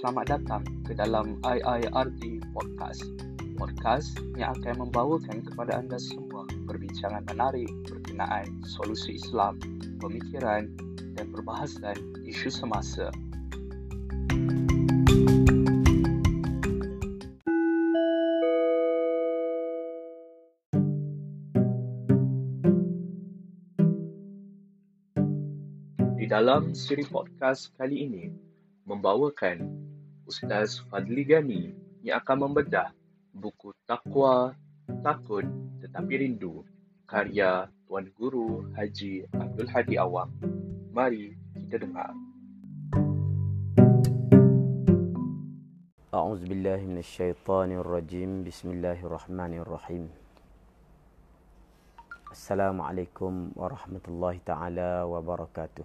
selamat datang ke dalam IIRD Podcast. Podcast yang akan membawakan kepada anda semua perbincangan menarik berkenaan solusi Islam, pemikiran dan perbahasan isu semasa. Di dalam siri podcast kali ini, membawakan Ustaz Fadli Gani yang akan membedah buku Takwa, Takut Tetapi Rindu karya Tuan Guru Haji Abdul Hadi Awang. Mari kita dengar. أعوذ بالله من الشيطان الرجيم بسم الله الرحمن الرحيم السلام عليكم ورحمة الله تعالى وبركاته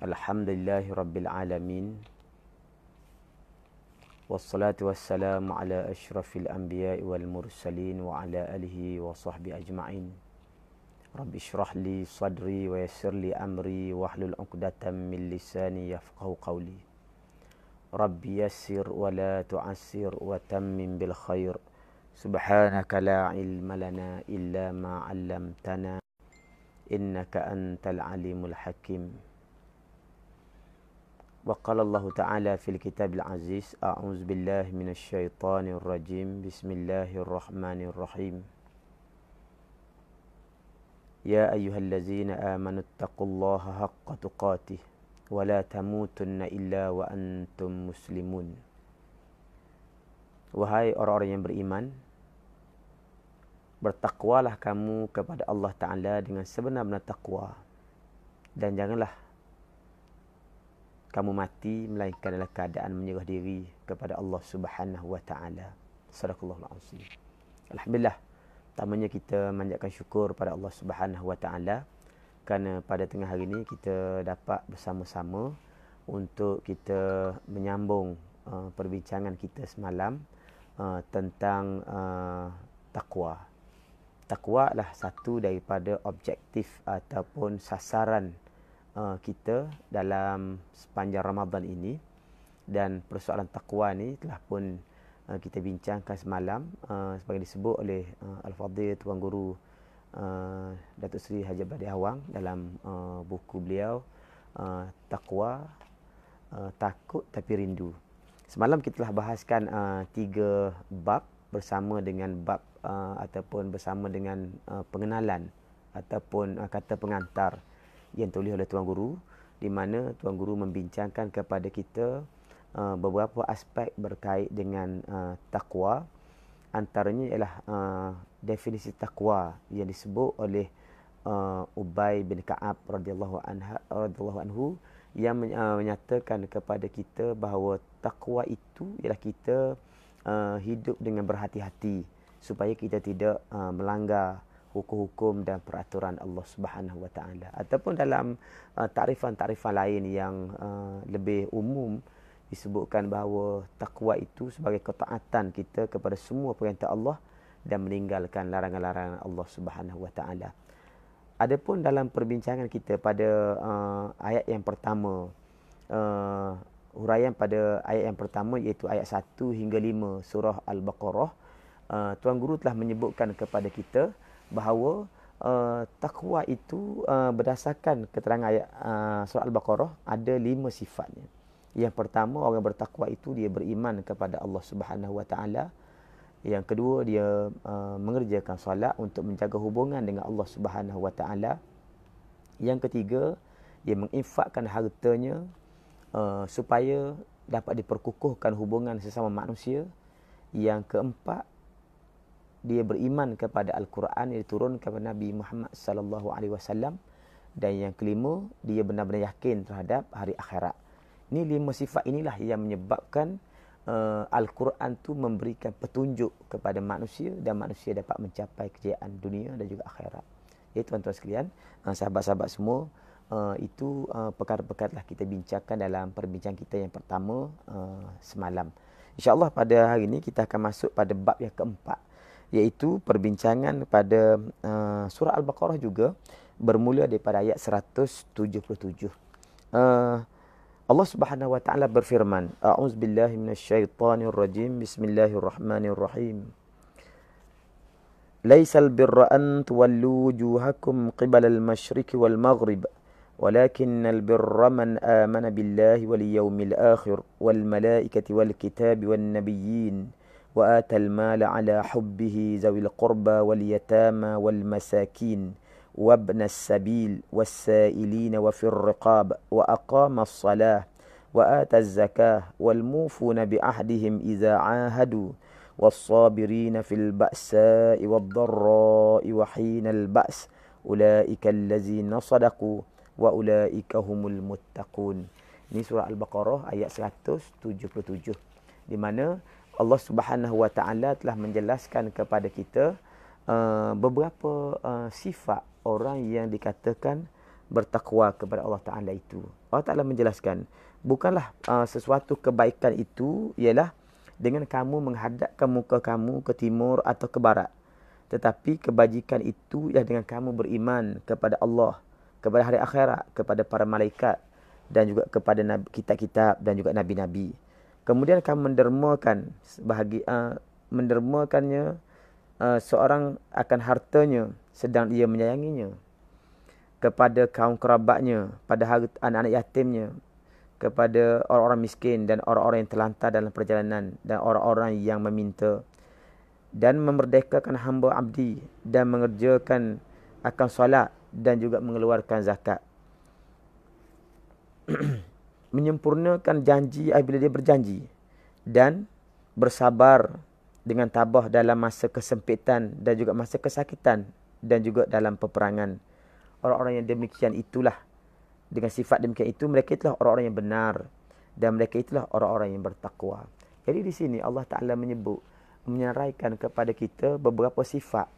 الحمد لله رب العالمين والصلاة والسلام على أشرف الأنبياء والمرسلين وعلى آله وصحبه أجمعين. رب اشرح لي صدري ويسر لي أمري واحلل عقدة من لساني يفقه قولي. رب يسر ولا تعسر وتمم بالخير. سبحانك لا علم لنا إلا ما علمتنا. إنك أنت العليم الحكيم. وقال الله تعالى في الكتاب العزيز أعوذ بالله من الشيطان الرجيم بسم الله الرحمن الرحيم يا أيها الذين آمنوا اتقوا الله حق تقاته ولا تموتن إلا وأنتم مسلمون Wahai orang-orang yang beriman Bertakwalah kamu kepada Allah Ta'ala dengan sebenar-benar takwa Dan janganlah kamu mati melainkan dalam keadaan menyerah diri kepada Allah Subhanahu wa taala. Sadaqallahul azim. Alhamdulillah. Pertamanya kita manjatkan syukur pada Allah Subhanahu wa taala kerana pada tengah hari ini kita dapat bersama-sama untuk kita menyambung uh, perbincangan kita semalam uh, tentang uh, takwa. Takwa adalah satu daripada objektif ataupun sasaran uh, kita dalam sepanjang Ramadan ini dan persoalan takwa ni telah pun uh, kita bincangkan semalam uh, sebagai disebut oleh uh, Al-Fadhil Tuan Guru uh, Datuk Seri Haji Abadi Awang dalam uh, buku beliau uh, Takwa uh, Takut Tapi Rindu. Semalam kita telah bahaskan uh, tiga bab bersama dengan bab uh, ataupun bersama dengan uh, pengenalan ataupun uh, kata pengantar yang tulis oleh Tuan Guru di mana Tuan Guru membincangkan kepada kita uh, beberapa aspek berkait dengan uh, takwa antaranya ialah uh, definisi takwa yang disebut oleh uh, Ubay bin Ka'ab radhiyallahu anha radhiyallahu anhu yang uh, menyatakan kepada kita bahawa takwa itu ialah kita uh, hidup dengan berhati-hati supaya kita tidak uh, melanggar hukum-hukum dan peraturan Allah Subhanahu Wa Taala ataupun dalam uh, takrifan-takrifan lain yang uh, lebih umum disebutkan bahawa takwa itu sebagai ketaatan kita kepada semua perintah Allah dan meninggalkan larangan-larangan Allah Subhanahu Wa Taala. Adapun dalam perbincangan kita pada uh, ayat yang pertama uh, huraian pada ayat yang pertama iaitu ayat 1 hingga 5 surah Al-Baqarah uh, tuan guru telah menyebutkan kepada kita bahawa uh, takwa itu uh, berdasarkan keterangan ayat uh, surah Al-Baqarah ada lima sifatnya. Yang pertama orang bertakwa itu dia beriman kepada Allah Subhanahu Wa Taala. Yang kedua dia uh, mengerjakan solat untuk menjaga hubungan dengan Allah Subhanahu Wa Taala. Yang ketiga dia menginfakkan hartanya uh, supaya dapat diperkukuhkan hubungan sesama manusia. Yang keempat dia beriman kepada Al-Quran yang diturunkan kepada Nabi Muhammad sallallahu alaihi wasallam dan yang kelima dia benar-benar yakin terhadap hari akhirat. Ini lima sifat inilah yang menyebabkan uh, Al-Quran tu memberikan petunjuk kepada manusia dan manusia dapat mencapai kejayaan dunia dan juga akhirat. Ya tuan-tuan sekalian, uh, sahabat-sahabat semua, uh, itu uh, perkara-perkara telah kita bincangkan dalam perbincangan kita yang pertama uh, semalam. InsyaAllah pada hari ini kita akan masuk pada bab yang keempat iaitu perbincangan pada uh, surah Al-Baqarah juga bermula daripada ayat 177. Uh, Allah Subhanahu wa taala berfirman, A'udzu billahi minasyaitonir rajim. Bismillahirrahmanirrahim. Laisal birra an tuwallu wujuhakum qibala al-masyriqi wal maghrib, walakinnal birra man amana billahi wal yawmil akhir wal malaikati wal kitabi wan nabiyyin wa atal mala ala hubbihi zawil qurba wal yatama wal masakin. وابن السبيل والسائلين وفي الرقاب وأقام الصلاة وآتى الزكاة والموفون بعهدهم إذا عاهدوا والصابرين في البأساء والضراء وحين البأس أولئك الذين صدقوا وأولئك هم المتقون Ini surah Al-Baqarah ayat 177 di mana Allah Subhanahu wa taala telah menjelaskan kepada kita uh, beberapa uh, sifat orang yang dikatakan bertakwa kepada Allah Taala itu. Allah Taala menjelaskan, bukanlah uh, sesuatu kebaikan itu ialah dengan kamu menghadapkan muka kamu ke timur atau ke barat. Tetapi kebajikan itu ialah dengan kamu beriman kepada Allah, kepada hari akhirat, kepada para malaikat dan juga kepada kitab-kitab dan juga nabi-nabi. Kemudian kamu mendermakan bahagi uh, mendermakannya uh, seorang akan hartanya sedang ia menyayanginya kepada kaum kerabatnya pada anak-anak yatimnya kepada orang-orang miskin dan orang-orang yang terlantar dalam perjalanan dan orang-orang yang meminta dan memerdekakan hamba abdi dan mengerjakan akan solat dan juga mengeluarkan zakat menyempurnakan janji apabila dia berjanji dan bersabar dengan tabah dalam masa kesempitan dan juga masa kesakitan dan juga dalam peperangan. Orang-orang yang demikian itulah dengan sifat demikian itu mereka itulah orang-orang yang benar dan mereka itulah orang-orang yang bertakwa. Jadi di sini Allah Taala menyebut menyeraikan kepada kita beberapa sifat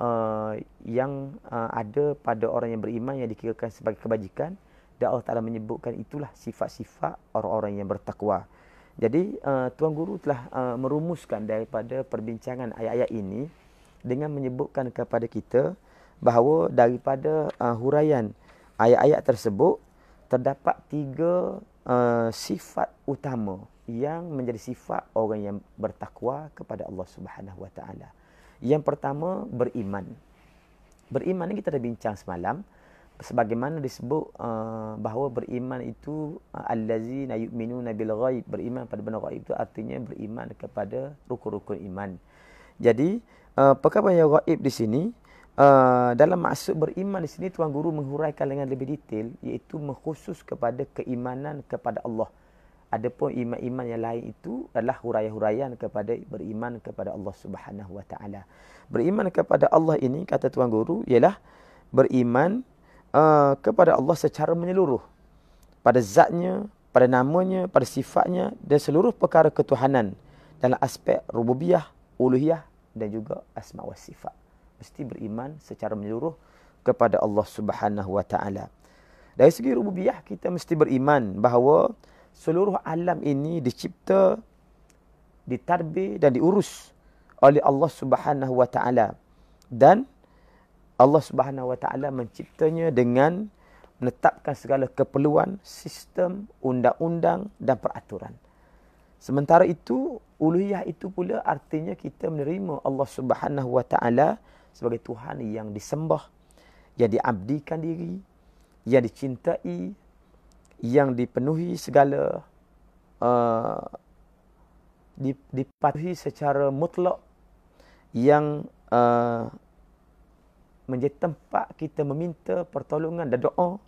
uh, yang uh, ada pada orang yang beriman yang dikirakan sebagai kebajikan dan Allah Taala menyebutkan itulah sifat-sifat orang-orang yang bertakwa. Jadi uh, tuan guru telah uh, merumuskan daripada perbincangan ayat-ayat ini dengan menyebutkan kepada kita bahawa daripada uh, huraian ayat-ayat tersebut terdapat tiga uh, sifat utama yang menjadi sifat orang yang bertakwa kepada Allah Subhanahu Wa Taala. Yang pertama beriman. Beriman ini kita dah bincang semalam sebagaimana disebut uh, bahawa beriman itu uh, allazina yu'minuna bil ghaib beriman pada benda ghaib itu artinya beriman kepada rukun-rukun iman. Jadi uh, perkara yang gaib di sini uh, dalam maksud beriman di sini tuan guru menghuraikan dengan lebih detail iaitu mengkhusus kepada keimanan kepada Allah. Adapun iman-iman yang lain itu adalah huraian-huraian kepada beriman kepada Allah Subhanahu Wa Taala. Beriman kepada Allah ini kata tuan guru ialah beriman uh, kepada Allah secara menyeluruh pada zatnya, pada namanya, pada sifatnya dan seluruh perkara ketuhanan dalam aspek rububiyah, uluhiyah dan juga asma wa sifat. Mesti beriman secara menyeluruh kepada Allah Subhanahu wa taala. Dari segi rububiyah kita mesti beriman bahawa seluruh alam ini dicipta, ditarbih dan diurus oleh Allah Subhanahu wa taala. Dan Allah Subhanahu wa taala menciptanya dengan menetapkan segala keperluan, sistem, undang-undang dan peraturan. Sementara itu, uluhiyah itu pula artinya kita menerima Allah Subhanahu wa taala sebagai Tuhan yang disembah, yang diabdikan diri, yang dicintai, yang dipenuhi segala uh, dipatuhi secara mutlak yang uh, menjadi tempat kita meminta pertolongan dan doa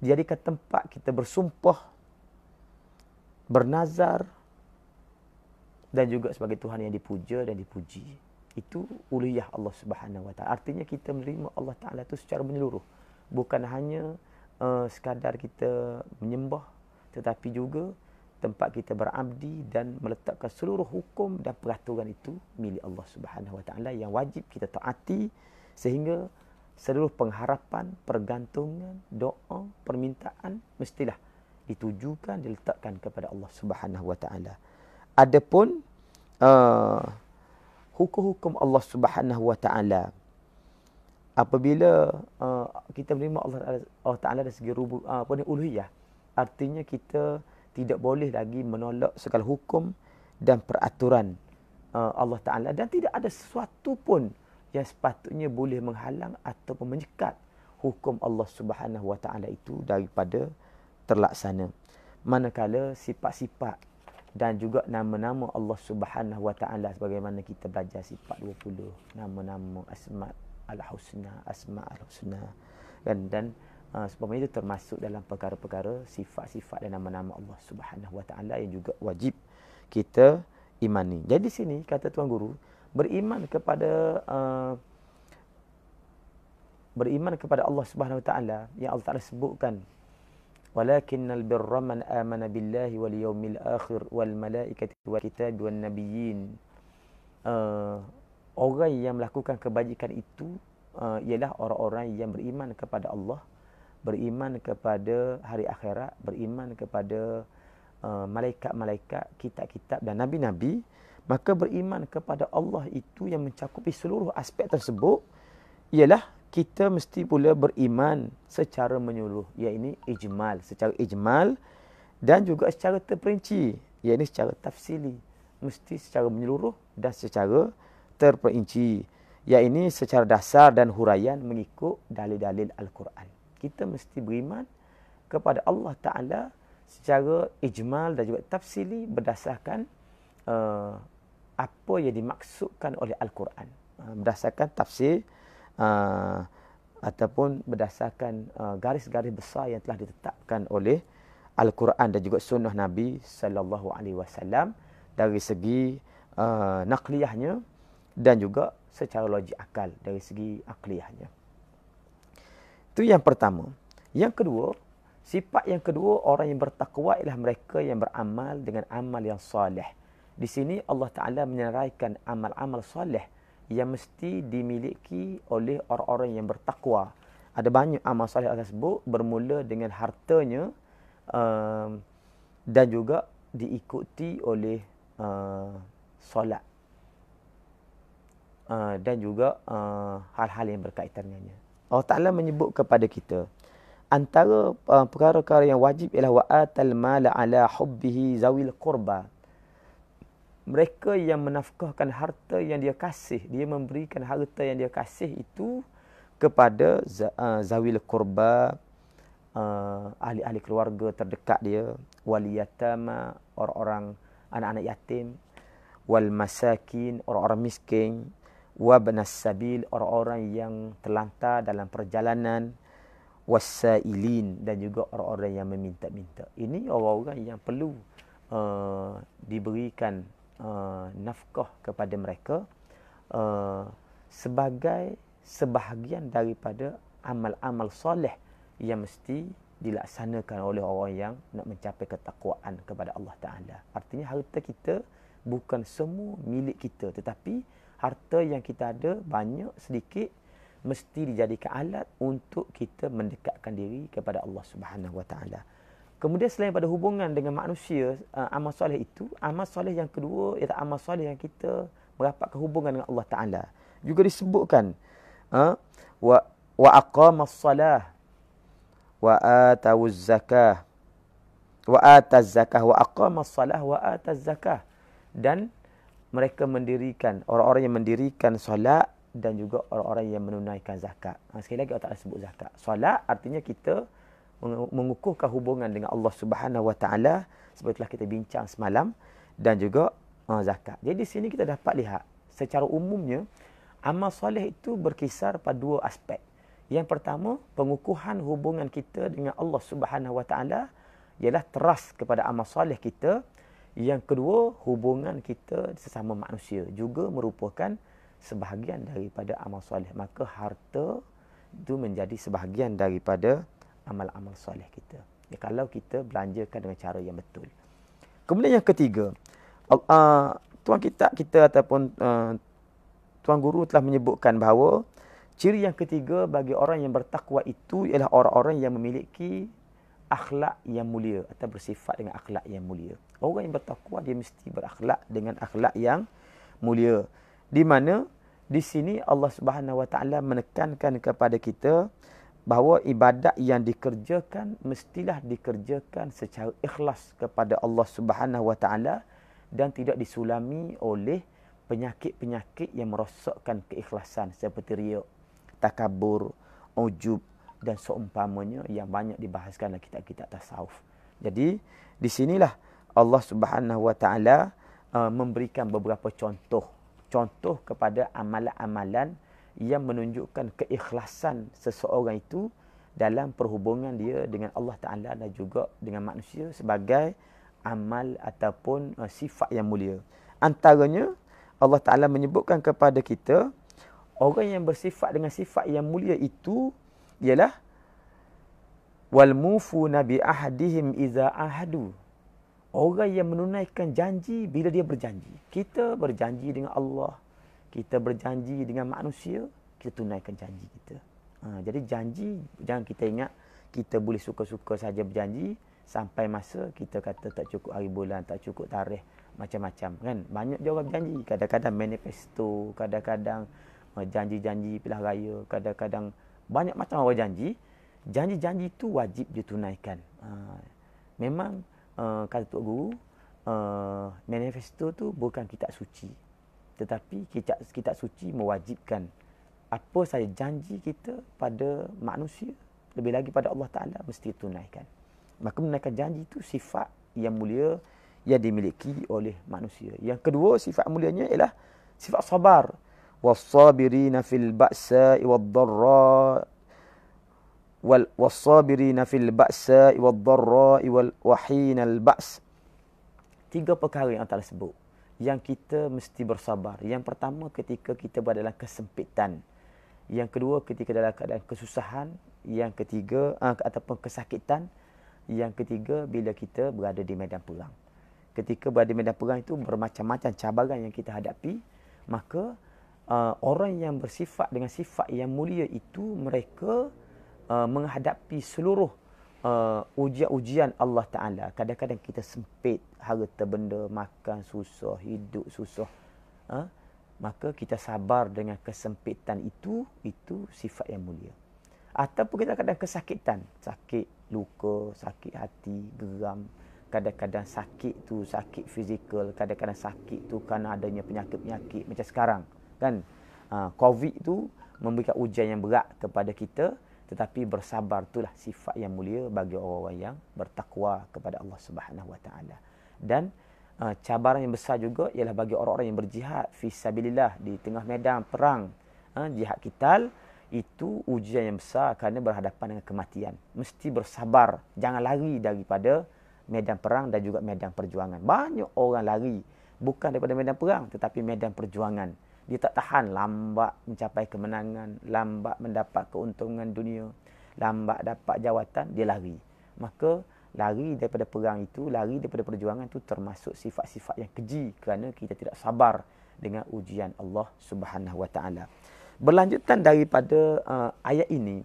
dijadikan tempat kita bersumpah bernazar dan juga sebagai Tuhan yang dipuja dan dipuji. Itu uluhiyah Allah Subhanahu Wa Taala. Artinya kita menerima Allah Taala itu secara menyeluruh. Bukan hanya uh, sekadar kita menyembah tetapi juga tempat kita berabdi dan meletakkan seluruh hukum dan peraturan itu milik Allah Subhanahu Wa Taala yang wajib kita taati sehingga seluruh pengharapan, pergantungan, doa, permintaan mestilah ditujukan diletakkan kepada Allah Subhanahu wa taala. Adapun uh, hukum-hukum Allah Subhanahu wa taala apabila uh, kita menerima Allah Allah taala dari segi rubu uh, apa ni uluhiyah artinya kita tidak boleh lagi menolak segala hukum dan peraturan uh, Allah Ta'ala. Dan tidak ada sesuatu pun yang sepatutnya boleh menghalang ataupun menyekat hukum Allah Subhanahu Wa Ta'ala itu daripada terlaksana. Manakala sifat-sifat dan juga nama-nama Allah Subhanahu Wa Ta'ala sebagaimana kita belajar sifat 20. Nama-nama Asma' Al-Husna, Asma' Al-Husna. Dan, dan uh, sebab itu termasuk dalam perkara-perkara sifat-sifat dan nama-nama Allah Subhanahu Wa Ta'ala yang juga wajib kita imani. Jadi sini kata tuan guru, beriman kepada uh, beriman kepada Allah Subhanahu Wa Taala yang Allah Taala sebutkan walakinnal birra man amana billahi wal yawmil akhir wal malaikati wal kitab wan nabiyyin uh, orang yang melakukan kebajikan itu uh, ialah orang-orang yang beriman kepada Allah beriman kepada hari akhirat beriman kepada Uh, malaikat-malaikat, kitab-kitab dan nabi-nabi, maka beriman kepada Allah itu yang mencakupi seluruh aspek tersebut ialah kita mesti pula beriman secara menyeluruh, iaitu ijmal, secara ijmal dan juga secara terperinci, iaitu secara tafsili, mesti secara menyeluruh dan secara terperinci. Ini secara dasar dan huraian mengikut dalil-dalil Al-Quran. Kita mesti beriman kepada Allah Ta'ala secara ijmal dan juga tafsili berdasarkan uh, apa yang dimaksudkan oleh Al-Quran. Uh, berdasarkan tafsir uh, ataupun berdasarkan uh, garis-garis besar yang telah ditetapkan oleh Al-Quran dan juga sunnah Nabi sallallahu alaihi wasallam dari segi uh, nakliyahnya dan juga secara logik akal dari segi akliyahnya. Itu yang pertama. Yang kedua, Sifat yang kedua, orang yang bertakwa ialah mereka yang beramal dengan amal yang soleh. Di sini Allah Ta'ala menyeraikan amal-amal soleh yang mesti dimiliki oleh orang-orang yang bertakwa. Ada banyak amal soleh tersebut bermula dengan hartanya um, dan juga diikuti oleh uh, solat. Uh, dan juga uh, hal-hal yang berkaitan dengannya. Allah Ta'ala menyebut kepada kita, antara uh, perkara-perkara yang wajib ialah wa atal mala ala hubbihi zawil qurba. Mereka yang menafkahkan harta yang dia kasih dia memberikan harta yang dia kasih itu kepada uh, zawil qurba uh, ahli-ahli keluarga terdekat dia waliyatama orang-orang anak-anak yatim wal masakin orang-orang miskin wabnas sabil orang-orang yang terlantar dalam perjalanan wasailin dan juga orang-orang yang meminta-minta. Ini orang-orang yang perlu uh, diberikan uh, nafkah kepada mereka uh, sebagai sebahagian daripada amal-amal soleh yang mesti dilaksanakan oleh orang yang nak mencapai ketakwaan kepada Allah Taala. Artinya harta kita bukan semua milik kita tetapi harta yang kita ada banyak sedikit mesti dijadikan alat untuk kita mendekatkan diri kepada Allah Subhanahu Wa Taala. Kemudian selain pada hubungan dengan manusia, uh, amal soleh itu, amal soleh yang kedua ialah amal soleh yang kita merapatkan hubungan dengan Allah Taala. Juga disebutkan uh, wa wa aqamas salah wa atawuz zakah wa ataz zakah wa aqamas salah wa ataz zakah dan mereka mendirikan orang-orang yang mendirikan solat dan juga orang-orang yang menunaikan zakat. Ha, sekali lagi Allah Ta'ala sebut zakat. Solat artinya kita mengukuhkan hubungan dengan Allah Subhanahu Wa Taala seperti telah kita bincang semalam dan juga uh, zakat. Jadi di sini kita dapat lihat secara umumnya amal soleh itu berkisar pada dua aspek. Yang pertama, pengukuhan hubungan kita dengan Allah Subhanahu Wa Taala ialah teras kepada amal soleh kita. Yang kedua, hubungan kita sesama manusia juga merupakan sebahagian daripada amal soleh. Maka harta itu menjadi sebahagian daripada amal-amal soleh kita. Ya, kalau kita belanjakan dengan cara yang betul. Kemudian yang ketiga, uh, tuan kita kita ataupun uh, tuan guru telah menyebutkan bahawa ciri yang ketiga bagi orang yang bertakwa itu ialah orang-orang yang memiliki akhlak yang mulia atau bersifat dengan akhlak yang mulia. Orang yang bertakwa dia mesti berakhlak dengan akhlak yang mulia di mana di sini Allah Subhanahu Wa Taala menekankan kepada kita bahawa ibadat yang dikerjakan mestilah dikerjakan secara ikhlas kepada Allah Subhanahu Wa Taala dan tidak disulami oleh penyakit-penyakit yang merosakkan keikhlasan seperti riak, takabur, ujub dan seumpamanya yang banyak dibahaskan dalam kitab-kitab tasawuf. Jadi di sinilah Allah Subhanahu Wa Taala uh, memberikan beberapa contoh contoh kepada amalan-amalan yang menunjukkan keikhlasan seseorang itu dalam perhubungan dia dengan Allah Taala dan juga dengan manusia sebagai amal ataupun uh, sifat yang mulia. Antaranya Allah Taala menyebutkan kepada kita orang yang bersifat dengan sifat yang mulia itu ialah wal mufu nabi ahadihim iza ahadu. Orang yang menunaikan janji bila dia berjanji. Kita berjanji dengan Allah, kita berjanji dengan manusia, kita tunaikan janji kita. Ha, jadi janji, jangan kita ingat kita boleh suka-suka saja berjanji sampai masa kita kata tak cukup hari bulan, tak cukup tarikh, macam-macam. kan? Banyak orang berjanji. Kadang-kadang manifesto, kadang-kadang uh, janji-janji pilihan raya, kadang-kadang banyak macam orang janji. Janji-janji itu wajib ditunaikan. Ha, memang uh, kata Tok Guru, uh, manifesto tu bukan kitab suci tetapi kitab kitab suci mewajibkan apa saya janji kita pada manusia lebih lagi pada Allah Taala mesti tunaikan maka menunaikan janji itu sifat yang mulia yang dimiliki oleh manusia yang kedua sifat mulianya ialah sifat sabar ba'sa'i wad-dharra wal was-sabirina fil ba'sa'i wad-dharra wal wahinal ba's tiga perkara yang telah sebut yang kita mesti bersabar. Yang pertama ketika kita berada dalam kesempitan. Yang kedua ketika dalam keadaan kesusahan. Yang ketiga uh, ataupun kesakitan. Yang ketiga bila kita berada di medan perang. Ketika berada di medan perang itu bermacam-macam cabaran yang kita hadapi. Maka uh, orang yang bersifat dengan sifat yang mulia itu mereka uh, menghadapi seluruh uh, ujian-ujian Allah Ta'ala. Kadang-kadang kita sempit harta benda, makan susah, hidup susah. Uh, maka kita sabar dengan kesempitan itu, itu sifat yang mulia. Ataupun kita kadang kesakitan. Sakit luka, sakit hati, geram. Kadang-kadang sakit tu sakit fizikal. Kadang-kadang sakit tu kerana adanya penyakit-penyakit macam sekarang. Kan? Uh, Covid tu memberikan ujian yang berat kepada kita tetapi bersabar itulah sifat yang mulia bagi orang-orang yang bertakwa kepada Allah Subhanahu Wa Taala. Dan uh, cabaran yang besar juga ialah bagi orang-orang yang berjihad fi sabilillah di tengah medan perang, uh, jihad kital itu ujian yang besar kerana berhadapan dengan kematian. Mesti bersabar, jangan lari daripada medan perang dan juga medan perjuangan. Banyak orang lari bukan daripada medan perang tetapi medan perjuangan dia tak tahan lambat mencapai kemenangan, lambat mendapat keuntungan dunia, lambat dapat jawatan, dia lari. Maka lari daripada perang itu, lari daripada perjuangan itu termasuk sifat-sifat yang keji kerana kita tidak sabar dengan ujian Allah Subhanahu Wa Taala. Berlanjutan daripada uh, ayat ini,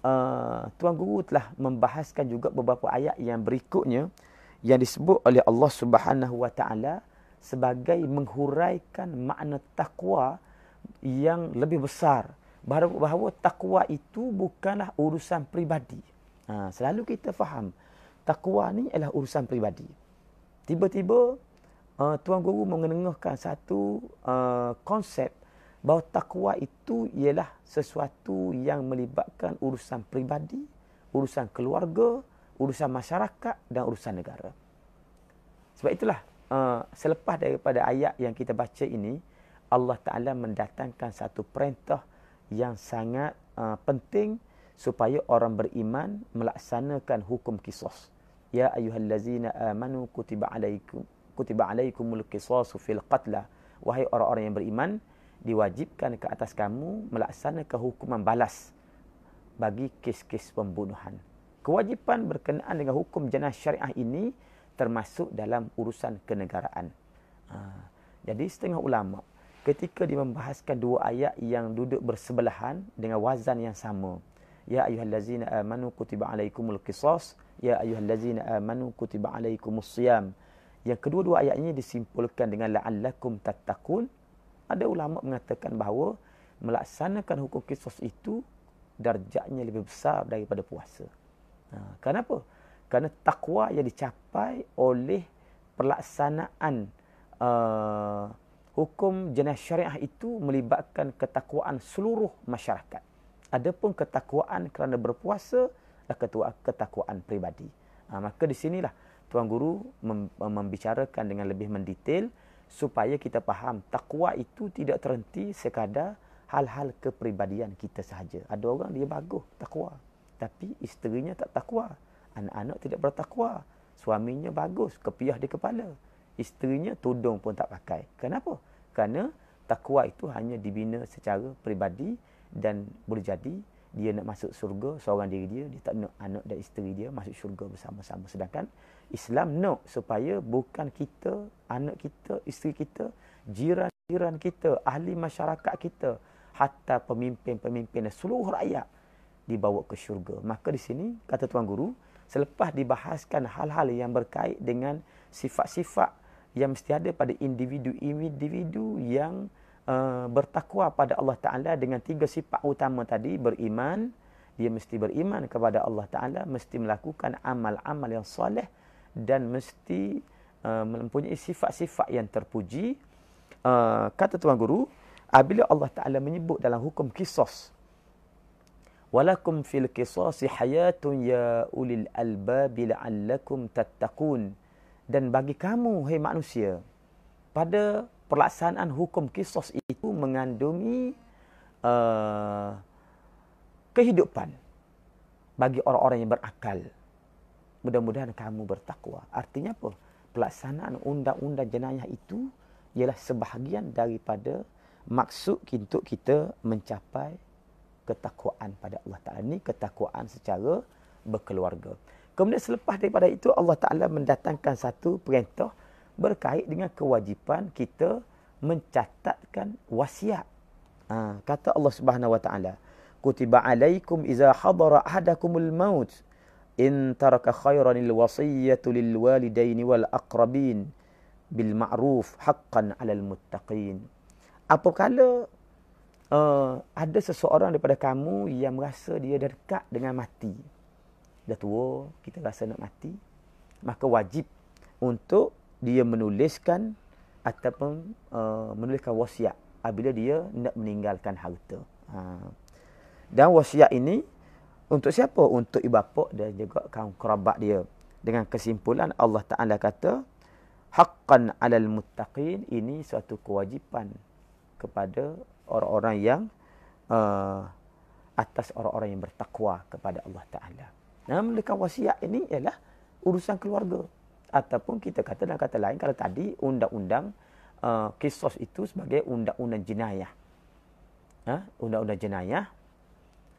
uh, Tuan Guru telah membahaskan juga beberapa ayat yang berikutnya yang disebut oleh Allah Subhanahu Wa Taala sebagai menghuraikan makna takwa yang lebih besar bahawa, bahawa takwa itu bukanlah urusan pribadi. Ha, selalu kita faham takwa ni adalah urusan pribadi. Tiba-tiba uh, tuan guru mengenengahkan satu uh, konsep bahawa takwa itu ialah sesuatu yang melibatkan urusan pribadi, urusan keluarga, urusan masyarakat dan urusan negara. Sebab itulah uh, selepas daripada ayat yang kita baca ini Allah Taala mendatangkan satu perintah yang sangat uh, penting supaya orang beriman melaksanakan hukum kisos. Ya ayyuhallazina amanu kutiba alaikum kutiba alaikumul qisasu fil qatla. Wahai orang-orang yang beriman, diwajibkan ke atas kamu melaksanakan hukuman balas bagi kes-kes pembunuhan. Kewajipan berkenaan dengan hukum jenayah syariah ini termasuk dalam urusan kenegaraan. Ha. Jadi setengah ulama ketika dia membahaskan dua ayat yang duduk bersebelahan dengan wazan yang sama. Ya ayyuhallazina amanu kutiba alaikumul qisas. Ya ayyuhallazina amanu kutiba alaikumus siyam. Yang kedua-dua ayat ini disimpulkan dengan la'allakum tattaqun. Ada ulama mengatakan bahawa melaksanakan hukum kisos itu darjatnya lebih besar daripada puasa. Ha, kenapa? Kerana takwa yang dicapai oleh pelaksanaan uh, hukum jenis syariah itu melibatkan ketakwaan seluruh masyarakat. Adapun ketakwaan kerana berpuasa adalah ketakwaan pribadi. Ha, maka di sinilah Tuan Guru mem- membicarakan dengan lebih mendetail supaya kita faham takwa itu tidak terhenti sekadar hal-hal kepribadian kita sahaja. Ada orang dia bagus takwa, tapi isterinya tak takwa. Anak-anak tidak bertakwa. Suaminya bagus, kepiah di kepala. Isterinya tudung pun tak pakai. Kenapa? Kerana takwa itu hanya dibina secara pribadi dan boleh jadi dia nak masuk surga seorang diri dia, dia tak nak anak dan isteri dia masuk syurga bersama-sama. Sedangkan Islam nak supaya bukan kita, anak kita, isteri kita, jiran-jiran kita, ahli masyarakat kita, hatta pemimpin-pemimpin dan seluruh rakyat dibawa ke syurga. Maka di sini, kata Tuan Guru, selepas dibahaskan hal-hal yang berkait dengan sifat-sifat yang mesti ada pada individu-individu yang uh, bertakwa pada Allah Ta'ala dengan tiga sifat utama tadi, beriman, dia mesti beriman kepada Allah Ta'ala, mesti melakukan amal-amal yang soleh dan mesti uh, mempunyai sifat-sifat yang terpuji. Uh, kata Tuan Guru, apabila Allah Ta'ala menyebut dalam hukum kisos, Walakum fil kisasi hayatun ya ulil albabi la'allakum tattaqun. Dan bagi kamu, hai manusia, pada pelaksanaan hukum kisos itu mengandungi uh, kehidupan bagi orang-orang yang berakal. Mudah-mudahan kamu bertakwa. Artinya apa? Pelaksanaan undang-undang jenayah itu ialah sebahagian daripada maksud untuk kita mencapai ketakwaan pada Allah Ta'ala. Ini ketakwaan secara berkeluarga. Kemudian selepas daripada itu Allah Ta'ala mendatangkan satu perintah berkait dengan kewajipan kita mencatatkan wasiat. Ha, kata Allah Subhanahu Wa Taala, "Kutiba alaikum iza hadara ahadakumul maut in taraka khairan al wasiyatu lil walidaini wal aqrabin bil ma'ruf haqqan 'alal muttaqin." Apabila uh, ada seseorang daripada kamu yang merasa dia dekat dengan mati. Dah tua, kita rasa nak mati, maka wajib untuk dia menuliskan ataupun uh, menuliskan wasiat apabila dia nak meninggalkan harta. Ha. Dan wasiat ini untuk siapa? Untuk ibu bapa dan juga kaum kerabat dia. Dengan kesimpulan Allah Taala kata haqqan 'alal muttaqin ini suatu kewajipan kepada orang-orang yang uh, atas orang-orang yang bertakwa kepada Allah Taala. Nah, memberikan wasiat ini ialah urusan keluarga ataupun kita kata dalam kata lain kalau tadi undang-undang uh, kisos itu sebagai undang-undang jenayah. Ha? Undang-undang jenayah.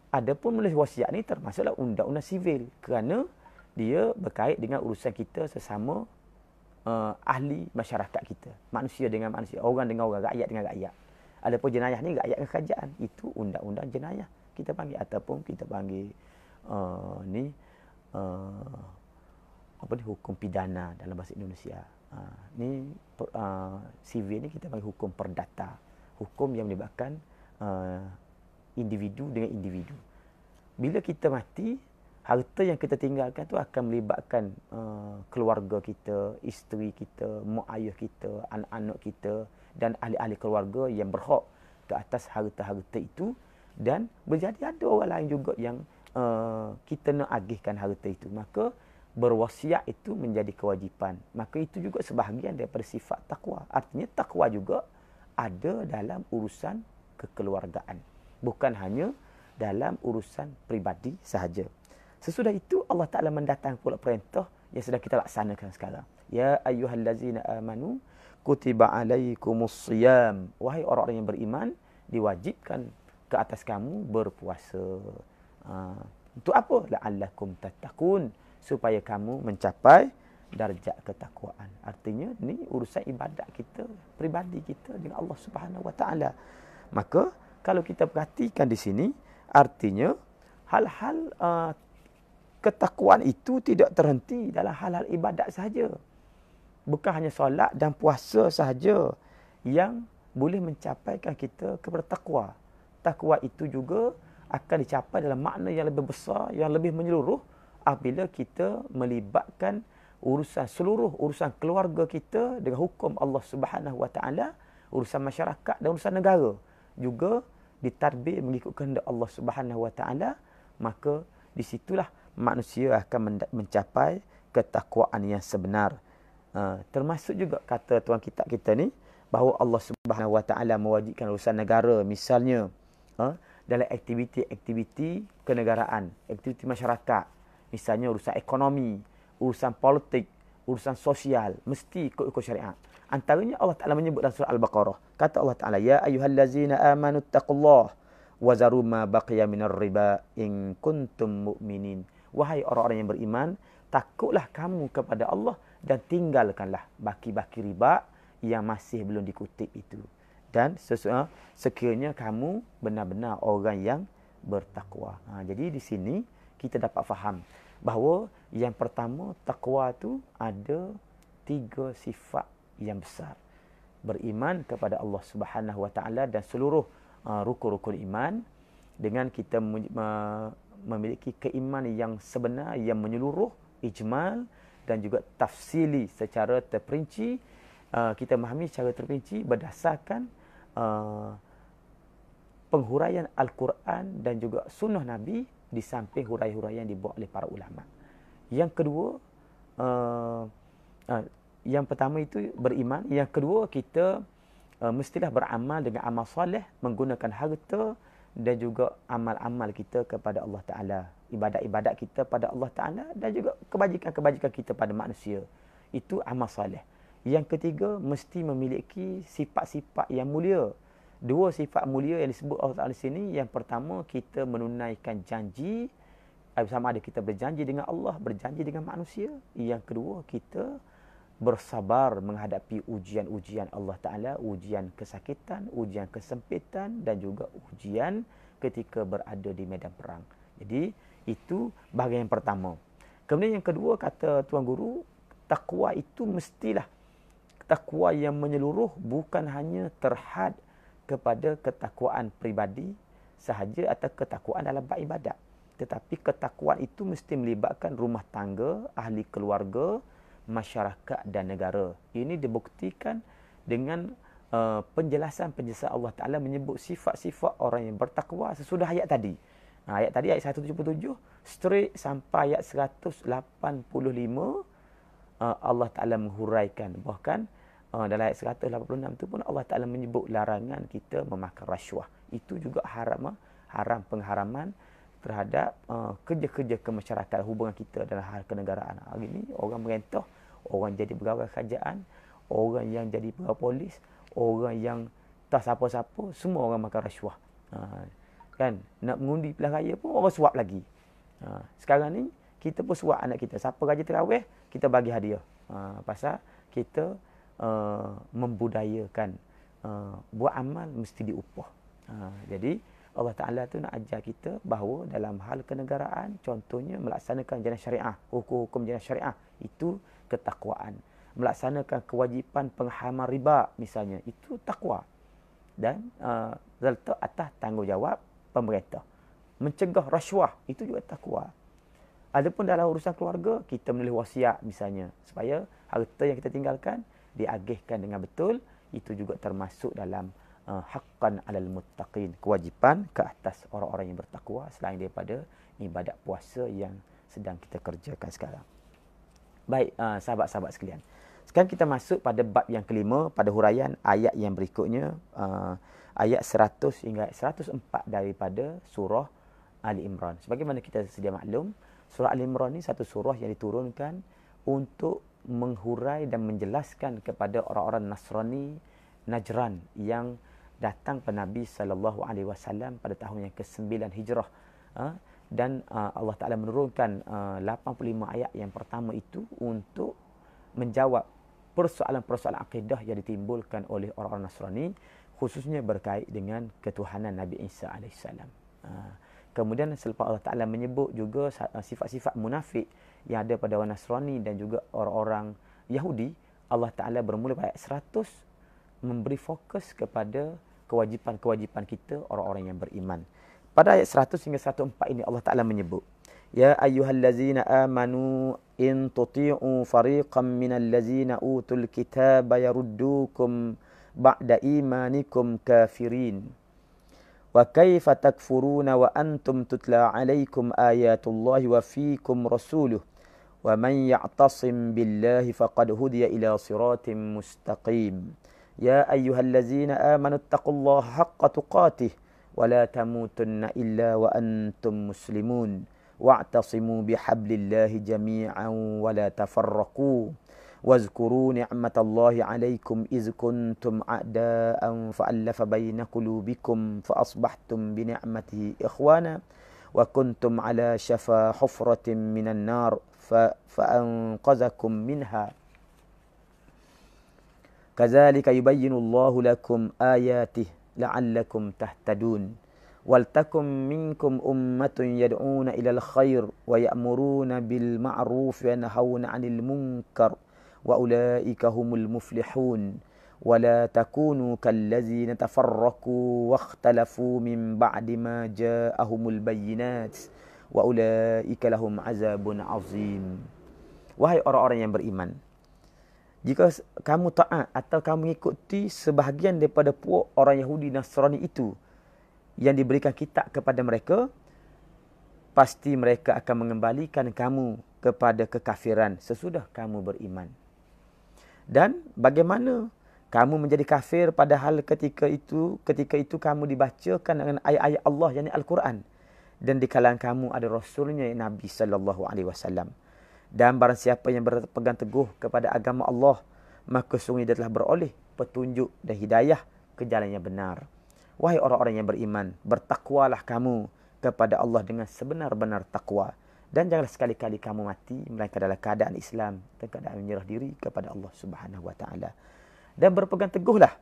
Adapun menulis wasiat ni termasuklah undang-undang sivil kerana dia berkait dengan urusan kita sesama uh, ahli masyarakat kita. Manusia dengan manusia, orang dengan orang, rakyat dengan rakyat. Adapun jenayah ni rakyat kerajaan. Itu undang-undang jenayah kita panggil ataupun kita panggil uh, ni uh, apa ni hukum pidana dalam bahasa Indonesia. Ha, ni uh, civil ni kita panggil hukum perdata. Hukum yang melibatkan uh, individu dengan individu. Bila kita mati, harta yang kita tinggalkan tu akan melibatkan uh, keluarga kita, isteri kita, mak ayah kita, anak-anak kita dan ahli-ahli keluarga yang berhak ke atas harta-harta itu dan berjadi ada orang lain juga yang uh, kita nak agihkan harta itu. Maka berwasiat itu menjadi kewajipan. Maka itu juga sebahagian daripada sifat takwa. Artinya takwa juga ada dalam urusan kekeluargaan. Bukan hanya dalam urusan pribadi sahaja. Sesudah itu Allah Ta'ala mendatang pula perintah yang sedang kita laksanakan sekarang. Ya ayyuhallazina amanu kutiba alaikumus siyam. Wahai orang-orang yang beriman, diwajibkan ke atas kamu berpuasa. Uh, untuk apa? La'allakum tattaqun supaya kamu mencapai darjat ketakwaan. Artinya ni urusan ibadat kita, pribadi kita dengan Allah Subhanahu Wa Taala. Maka kalau kita perhatikan di sini, artinya hal-hal uh, ketakwaan itu tidak terhenti dalam hal-hal ibadat sahaja. Bukan hanya solat dan puasa sahaja yang boleh mencapaikan kita kepada takwa. Takwa itu juga akan dicapai dalam makna yang lebih besar, yang lebih menyeluruh apabila kita melibatkan urusan seluruh urusan keluarga kita dengan hukum Allah Subhanahu Wa Taala, urusan masyarakat dan urusan negara juga ditadbir mengikut kehendak Allah Subhanahu Wa Taala, maka di situlah manusia akan mencapai ketakwaan yang sebenar. Uh, termasuk juga kata tuan kita kita ni bahawa Allah Subhanahu Wa Taala mewajibkan urusan negara misalnya uh, dalam aktiviti-aktiviti kenegaraan, aktiviti masyarakat, misalnya urusan ekonomi, urusan politik, urusan sosial, mesti ikut-ikut syariat. Antaranya Allah Ta'ala menyebut dalam surah Al-Baqarah. Kata Allah Ta'ala, Ya ayuhallazina amanu taqullah wa zaru ma baqiya minar riba in kuntum mu'minin. Wahai orang-orang yang beriman, takutlah kamu kepada Allah dan tinggalkanlah baki-baki riba yang masih belum dikutip itu. Dan sesuatu sekiranya kamu benar-benar orang yang bertakwa. Ha, jadi di sini kita dapat faham bahawa yang pertama takwa tu ada tiga sifat yang besar. Beriman kepada Allah Subhanahu Wa Taala dan seluruh uh, rukun-rukun iman dengan kita memiliki keimanan yang sebenar yang menyeluruh ijmal dan juga tafsili secara terperinci uh, kita memahami secara terperinci berdasarkan uh, penghuraian al-Quran dan juga sunnah Nabi di samping huraian-huraian yang dibuat oleh para ulama. Yang kedua uh, uh, yang pertama itu beriman, yang kedua kita uh, mestilah beramal dengan amal soleh menggunakan harta dan juga amal-amal kita kepada Allah Taala, ibadat-ibadat kita pada Allah Taala dan juga kebajikan-kebajikan kita pada manusia. Itu amal soleh. Yang ketiga mesti memiliki sifat-sifat yang mulia. Dua sifat mulia yang disebut Allah Taala sini, yang pertama kita menunaikan janji sama ada kita berjanji dengan Allah, berjanji dengan manusia. Yang kedua kita bersabar menghadapi ujian-ujian Allah Ta'ala, ujian kesakitan, ujian kesempitan dan juga ujian ketika berada di medan perang. Jadi, itu bahagian yang pertama. Kemudian yang kedua, kata Tuan Guru, takwa itu mestilah takwa yang menyeluruh bukan hanya terhad kepada ketakwaan pribadi sahaja atau ketakwaan dalam beribadat. Tetapi ketakwaan itu mesti melibatkan rumah tangga, ahli keluarga, masyarakat dan negara. Ini dibuktikan dengan uh, penjelasan-penjelasan Allah Ta'ala menyebut sifat-sifat orang yang bertakwa sesudah ayat tadi. Ha, ayat tadi, ayat 177, straight sampai ayat 185, uh, Allah Ta'ala menghuraikan. Bahkan uh, dalam ayat 186 itu pun Allah Ta'ala menyebut larangan kita memakan rasuah. Itu juga haram, haram pengharaman terhadap uh, kerja-kerja kemasyarakat hubungan kita dalam hal kenegaraan. Hari ini orang merentah orang jadi pegawai kerajaan, orang yang jadi pegawai polis, orang yang tak siapa-siapa, semua orang makan rasuah. Ha, kan? Nak mengundi pilihan raya pun orang suap lagi. Ha, sekarang ni, kita pun suap anak kita. Siapa raja terawih, kita bagi hadiah. Ha, pasal kita uh, membudayakan uh, buat amal mesti diupah. Ha, jadi, Allah Ta'ala tu nak ajar kita bahawa dalam hal kenegaraan, contohnya melaksanakan jenis syariah, hukum-hukum jenis syariah, itu ketakwaan. Melaksanakan kewajipan pengharaman riba misalnya, itu takwa. Dan uh, letak atas tanggungjawab pemerintah. Mencegah rasuah, itu juga takwa. Adapun dalam urusan keluarga, kita menulis wasiat misalnya. Supaya harta yang kita tinggalkan, diagihkan dengan betul, itu juga termasuk dalam uh, haqqan alal muttaqin kewajipan ke atas orang-orang yang bertakwa selain daripada ibadat puasa yang sedang kita kerjakan sekarang. Baik uh, sahabat-sahabat sekalian. Sekarang kita masuk pada bab yang kelima pada huraian ayat yang berikutnya uh, ayat 100 hingga 104 daripada surah Ali Imran. Sebagaimana kita sedia maklum, surah Ali Imran ni satu surah yang diturunkan untuk menghurai dan menjelaskan kepada orang-orang Nasrani Najran yang datang pada Nabi sallallahu alaihi wasallam pada tahun yang ke-9 Hijrah ha? dan uh, Allah Taala menurunkan uh, 85 ayat yang pertama itu untuk menjawab persoalan-persoalan akidah yang ditimbulkan oleh orang-orang Nasrani khususnya berkait dengan ketuhanan Nabi Isa alaihissalam. Kemudian selepas Allah Taala menyebut juga sifat-sifat munafik yang ada pada orang Nasrani dan juga orang-orang Yahudi, Allah Taala bermula pada ayat 100 memberi fokus kepada kewajipan-kewajipan kita orang-orang yang beriman. pada ayat 100 hingga 104 ini Allah Taala menyebut Ya ayyuhallazina amanu in tuti'u fariqan minal ladzina utul kitaba yaruddukum ba'da imanikum kafirin. Wa kaifa takfuruna wa antum tutla alaikum ayatullahi wa fiikum rasuluh. Wa man ya'tasim billahi faqad hudiya ila siratim mustaqim ya ayyuhallazina amanu taqullaha haqqa tuqatih wa la tamutunna illa wa antum muslimun واعتصموا بحبل الله جميعا ولا تفرقوا واذكروا نعمة الله عليكم إذ كنتم أعداء فألف بين قلوبكم فأصبحتم بنعمته إخوانا وكنتم على شفا حفرة من النار فأنقذكم منها كذلك يبين الله لكم آياته لعلكم تهتدون ولتكن منكم أمة يدعون إلى الخير ويأمرون بالمعروف وينهون عن المنكر وأولئك هم المفلحون ولا تكونوا كالذين تفرقوا واختلفوا من بعد ما جاءهم البينات وأولئك لهم عذاب عظيم Wahai orang-orang yang beriman, jika kamu taat atau kamu mengikuti sebahagian daripada puak orang Yahudi Nasrani itu, yang diberikan kitab kepada mereka, pasti mereka akan mengembalikan kamu kepada kekafiran sesudah kamu beriman. Dan bagaimana kamu menjadi kafir padahal ketika itu ketika itu kamu dibacakan dengan ayat-ayat Allah yakni Al-Quran dan di kalangan kamu ada rasulnya Nabi sallallahu alaihi wasallam. Dan barang siapa yang berpegang teguh kepada agama Allah maka sungguh dia telah beroleh petunjuk dan hidayah ke jalan yang benar. Wahai orang-orang yang beriman, bertakwalah kamu kepada Allah dengan sebenar-benar takwa. Dan janganlah sekali-kali kamu mati melainkan dalam keadaan Islam dan keadaan menyerah diri kepada Allah Subhanahu wa taala. Dan berpegang teguhlah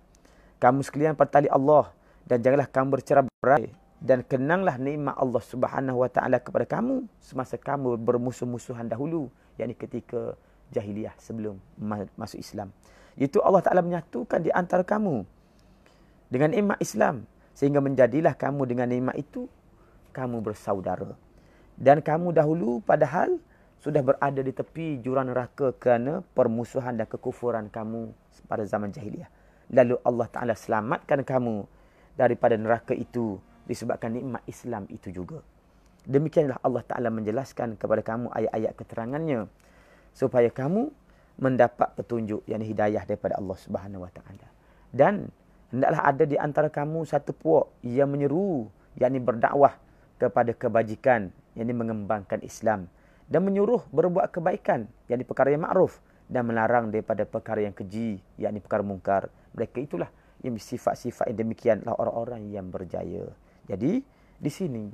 kamu sekalian pertali Allah dan janganlah kamu bercerai dan kenanglah nikmat Allah Subhanahu wa taala kepada kamu semasa kamu bermusuh-musuhan dahulu yakni ketika jahiliah sebelum masuk Islam. Itu Allah Taala menyatukan di antara kamu dengan nikmat Islam sehingga menjadilah kamu dengan nikmat itu kamu bersaudara dan kamu dahulu padahal sudah berada di tepi jurang neraka kerana permusuhan dan kekufuran kamu pada zaman jahiliah lalu Allah Taala selamatkan kamu daripada neraka itu disebabkan nikmat Islam itu juga. Demikianlah Allah Taala menjelaskan kepada kamu ayat-ayat keterangannya supaya kamu mendapat petunjuk yang hidayah daripada Allah Subhanahu wa taala. Dan hendaklah ada di antara kamu satu puak yang menyeru yakni berdakwah kepada kebajikan yakni mengembangkan Islam dan menyuruh berbuat kebaikan yakni perkara yang makruf dan melarang daripada perkara yang keji yakni perkara mungkar. Mereka itulah yang sifat-sifat yang demikianlah orang-orang yang berjaya jadi di sini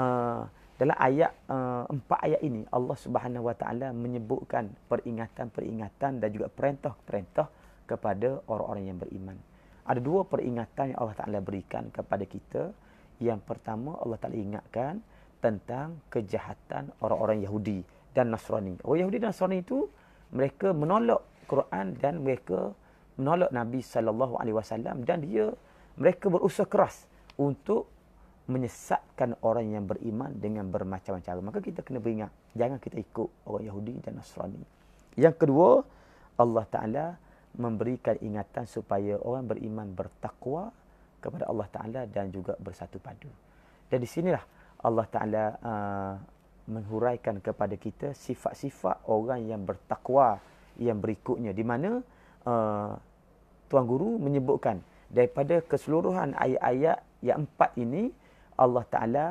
uh, dalam ayat uh, empat ayat ini Allah Subhanahu Wa Taala menyebutkan peringatan-peringatan dan juga perintah-perintah kepada orang-orang yang beriman ada dua peringatan yang Allah Ta'ala berikan kepada kita. Yang pertama, Allah Ta'ala ingatkan tentang kejahatan orang-orang Yahudi dan Nasrani. Orang Yahudi dan Nasrani itu, mereka menolak Quran dan mereka menolak Nabi sallallahu alaihi wasallam dan dia mereka berusaha keras untuk menyesatkan orang yang beriman dengan bermacam-macam cara. Maka kita kena beringat jangan kita ikut orang Yahudi dan Nasrani. Yang kedua, Allah Taala memberikan ingatan supaya orang beriman bertakwa kepada Allah Taala dan juga bersatu padu. Dan di sinilah Allah Taala uh, menghuraikan kepada kita sifat-sifat orang yang bertakwa yang berikutnya di mana uh, tuan guru menyebutkan daripada keseluruhan ayat-ayat yang empat ini Allah Taala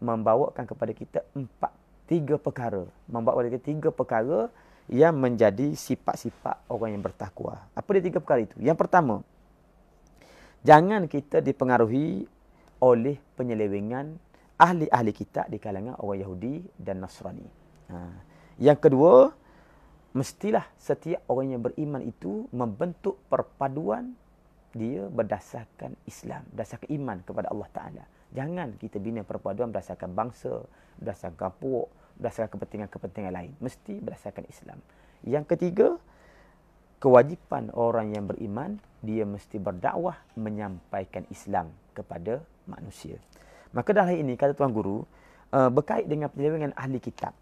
membawakan kepada kita empat tiga perkara membawa kepada kita tiga perkara yang menjadi sifat-sifat orang yang bertakwa. Apa dia tiga perkara itu? Yang pertama, jangan kita dipengaruhi oleh penyelewengan ahli-ahli kita di kalangan orang Yahudi dan Nasrani. Ha. Yang kedua, mestilah setiap orang yang beriman itu membentuk perpaduan dia berdasarkan Islam, berdasarkan iman kepada Allah Ta'ala. Jangan kita bina perpaduan berdasarkan bangsa, berdasarkan kampung, berdasarkan kepentingan-kepentingan lain. Mesti berdasarkan Islam. Yang ketiga, kewajipan orang yang beriman, dia mesti berdakwah menyampaikan Islam kepada manusia. Maka dalam ini kata tuan guru uh, berkait dengan penyelewengan ahli kitab.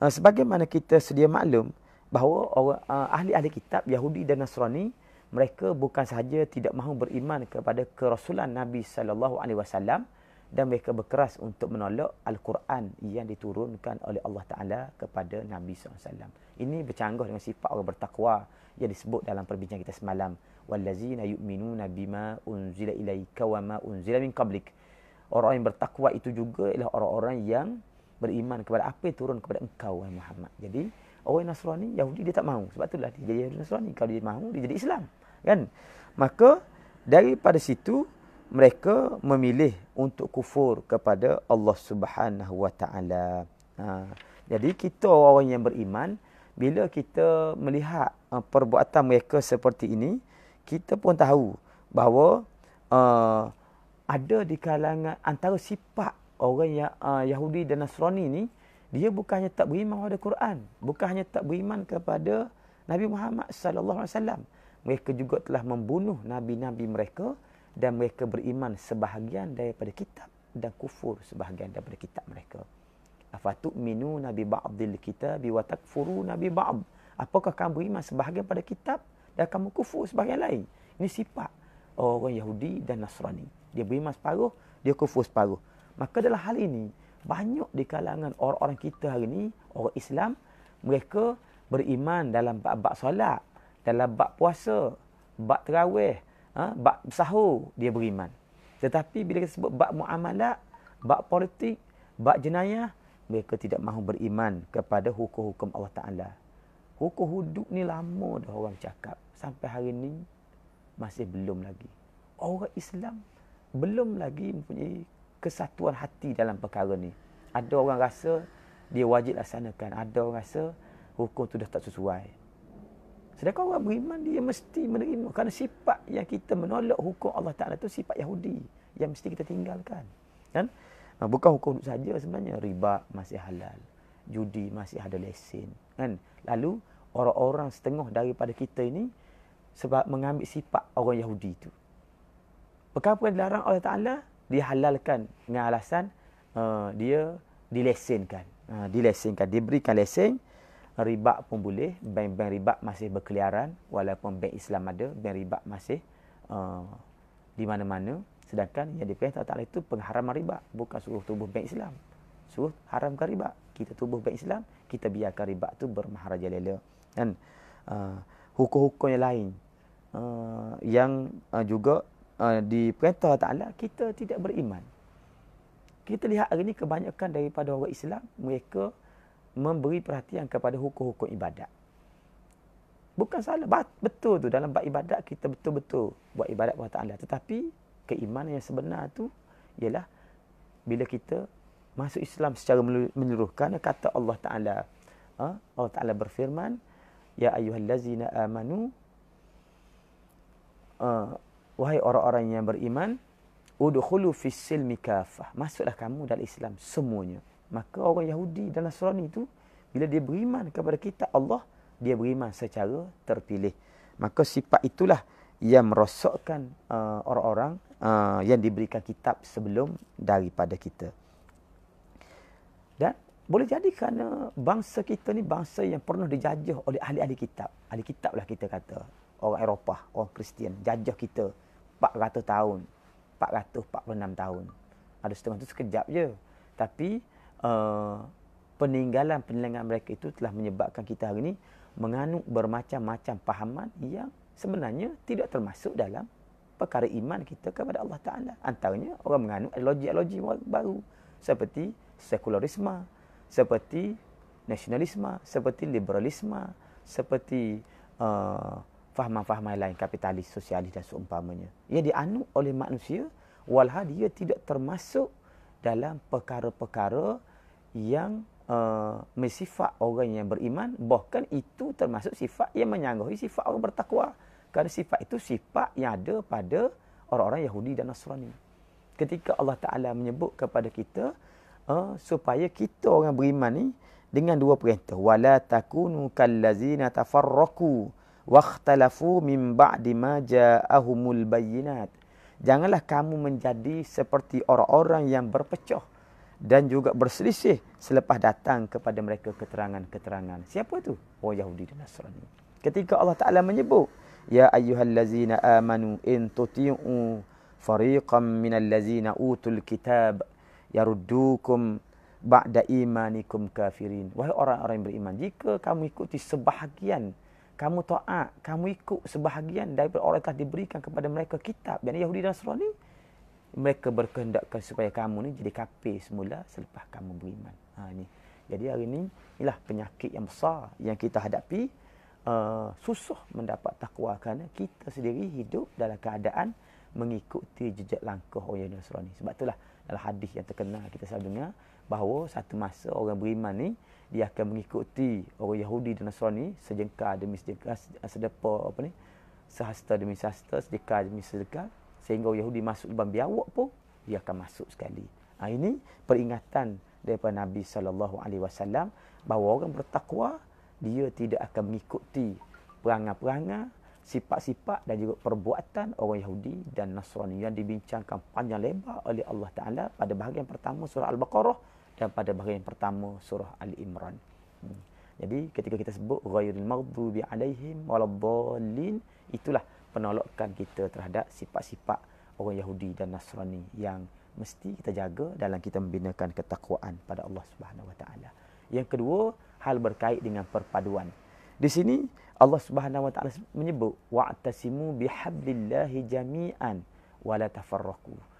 Uh, sebagaimana kita sedia maklum bahawa uh, ahli-ahli kitab Yahudi dan Nasrani mereka bukan sahaja tidak mahu beriman kepada kerasulan Nabi sallallahu alaihi wasallam dan mereka berkeras untuk menolak Al-Quran yang diturunkan oleh Allah Taala kepada Nabi SAW. Ini bercanggah dengan sifat orang bertakwa yang disebut dalam perbincangan kita semalam. Wallazina yu'minuna bima unzila ilaika wa ma unzila min qablik. Orang yang bertakwa itu juga ialah orang-orang yang beriman kepada apa yang turun kepada engkau Muhammad. Jadi orang Nasrani Yahudi dia tak mahu. Sebab itulah dia jadi Nasrani. Kalau dia mahu dia jadi Islam. Kan? Maka daripada situ mereka memilih untuk kufur kepada Allah Subhanahu Wa Taala. Ha. Jadi kita orang yang beriman bila kita melihat uh, perbuatan mereka seperti ini, kita pun tahu bahawa uh, ada di kalangan antara sifat orang yang uh, Yahudi dan Nasrani ni dia bukannya tak beriman kepada Quran, bukan hanya tak beriman kepada Nabi Muhammad sallallahu alaihi wasallam. Mereka juga telah membunuh nabi-nabi mereka dan mereka beriman sebahagian daripada kitab dan kufur sebahagian daripada kitab mereka. Afatu minu nabi ba'dil kitab wa takfuru nabi ba'd. Apakah kamu beriman sebahagian pada kitab dan kamu kufur sebahagian lain? Ini sifat orang Yahudi dan Nasrani. Dia beriman separuh, dia kufur separuh. Maka dalam hal ini, banyak di kalangan orang-orang kita hari ini, orang Islam, mereka beriman dalam bab solat, dalam bab puasa, bab terawih, ha, bab sahur dia beriman. Tetapi bila kita sebut bab muamalat, bab politik, bab jenayah, mereka tidak mahu beriman kepada hukum-hukum Allah Taala. Hukum hudud ni lama dah orang cakap. Sampai hari ini masih belum lagi. Orang Islam belum lagi mempunyai kesatuan hati dalam perkara ni. Ada orang rasa dia wajib laksanakan. Ada orang rasa hukum tu dah tak sesuai. Sedangkan orang beriman dia mesti menerima kerana sifat yang kita menolak hukum Allah Taala itu sifat Yahudi yang mesti kita tinggalkan. Kan? Bukan hukum saja sebenarnya riba masih halal, judi masih ada lesen, kan? Lalu orang-orang setengah daripada kita ini sebab mengambil sifat orang Yahudi itu. Perkara yang dilarang Allah Taala dihalalkan dengan alasan uh, dia dilesenkan. Uh, dilesenkan, diberikan lesen riba pun boleh, bank-bank riba masih berkeliaran walaupun bank Islam ada, bank riba masih uh, di mana-mana. Sedangkan yang diperintah Allah itu pengharaman riba, bukan suruh tubuh bank Islam. Suruh haramkan riba. Kita tubuh bank Islam, kita biarkan riba itu bermaharajalela. Dan uh, hukum-hukum yang lain uh, yang uh, juga uh, diperintah Allah kita tidak beriman. Kita lihat hari ini kebanyakan daripada orang Islam, mereka memberi perhatian kepada hukum-hukum ibadat. Bukan salah, betul tu dalam bab ibadat kita betul-betul buat ibadat kepada Allah. Tetapi keimanan yang sebenar tu ialah bila kita masuk Islam secara menyeluruh. Kerana kata Allah Ta'ala, ha? Allah Ta'ala berfirman, Ya ayuhallazina amanu, uh, wahai orang-orang yang beriman, udkhulu fis silmi kafah. Masuklah kamu dalam Islam semuanya. Maka orang Yahudi dan Nasrani itu bila dia beriman kepada kita Allah, dia beriman secara terpilih. Maka sifat itulah yang merosakkan uh, orang-orang uh, yang diberikan kitab sebelum daripada kita. Dan boleh jadi kerana bangsa kita ni bangsa yang pernah dijajah oleh ahli-ahli kitab. Ahli kitab lah kita kata. Orang Eropah, orang Kristian. Jajah kita 400 tahun. 446 tahun. Ada setengah tu sekejap je. Tapi uh, peninggalan peninggalan mereka itu telah menyebabkan kita hari ini menganut bermacam-macam pahaman yang sebenarnya tidak termasuk dalam perkara iman kita kepada Allah Taala. Antaranya orang menganut logik-logik baru seperti sekularisme, seperti nasionalisme, seperti liberalisme, seperti uh, fahaman-fahaman lain kapitalis, sosialis dan seumpamanya. Ia dianut oleh manusia walhal dia tidak termasuk dalam perkara-perkara yang uh, sifat orang yang beriman bahkan itu termasuk sifat yang menyangguhi sifat orang bertakwa. Kerana sifat itu sifat yang ada pada orang-orang Yahudi dan Nasrani. Ketika Allah Taala menyebut kepada kita uh, supaya kita orang beriman ni dengan dua perintah. Wala takunu kallazina tafarraqu wakhtalafu min ba'di ma ja'ahumul bayyinat Janganlah kamu menjadi seperti orang-orang yang berpecah dan juga berselisih selepas datang kepada mereka keterangan-keterangan. Siapa tu? Oh Yahudi dan Nasrani. Ketika Allah Taala menyebut, "Ya ayyuhallazina amanu in tuti'u fariqam minal ladzina utul kitab yaruddukum ba'da imanikum kafirin." Wahai orang-orang yang beriman, jika kamu ikuti sebahagian kamu taat, kamu ikut sebahagian daripada orang yang telah diberikan kepada mereka kitab, yang Yahudi dan Nasrani, mereka berkehendakkan supaya kamu ni jadi kafir semula selepas kamu beriman. Ha, ni. Jadi hari ini, inilah penyakit yang besar yang kita hadapi. Uh, susah mendapat takwa kerana kita sendiri hidup dalam keadaan mengikuti jejak langkah orang Nasrani. Sebab itulah dalam hadis yang terkenal kita selalu dengar bahawa satu masa orang beriman ni dia akan mengikuti orang Yahudi dan Nasrani sejengkal demi sejengkal sedepa apa ni sehasta demi sehasta sedekah demi sedekah sehingga Yahudi masuk lubang biawak pun dia akan masuk sekali. Ha, ini peringatan daripada Nabi sallallahu alaihi wasallam bahawa orang bertakwa dia tidak akan mengikuti perangai-perangai sifat-sifat dan juga perbuatan orang Yahudi dan Nasrani yang dibincangkan panjang lebar oleh Allah Taala pada bahagian pertama surah Al-Baqarah dan pada bahagian pertama surah Ali Imran. Hmm. Jadi ketika kita sebut ghairil maghdubi alaihim waladdallin itulah penolakan kita terhadap sifat-sifat orang Yahudi dan Nasrani yang mesti kita jaga dalam kita membinakan ketakwaan pada Allah Subhanahu Wa Taala. Yang kedua, hal berkait dengan perpaduan. Di sini Allah Subhanahu Wa Taala menyebut wa'tasimu bihablillahi jami'an wala tafarraqu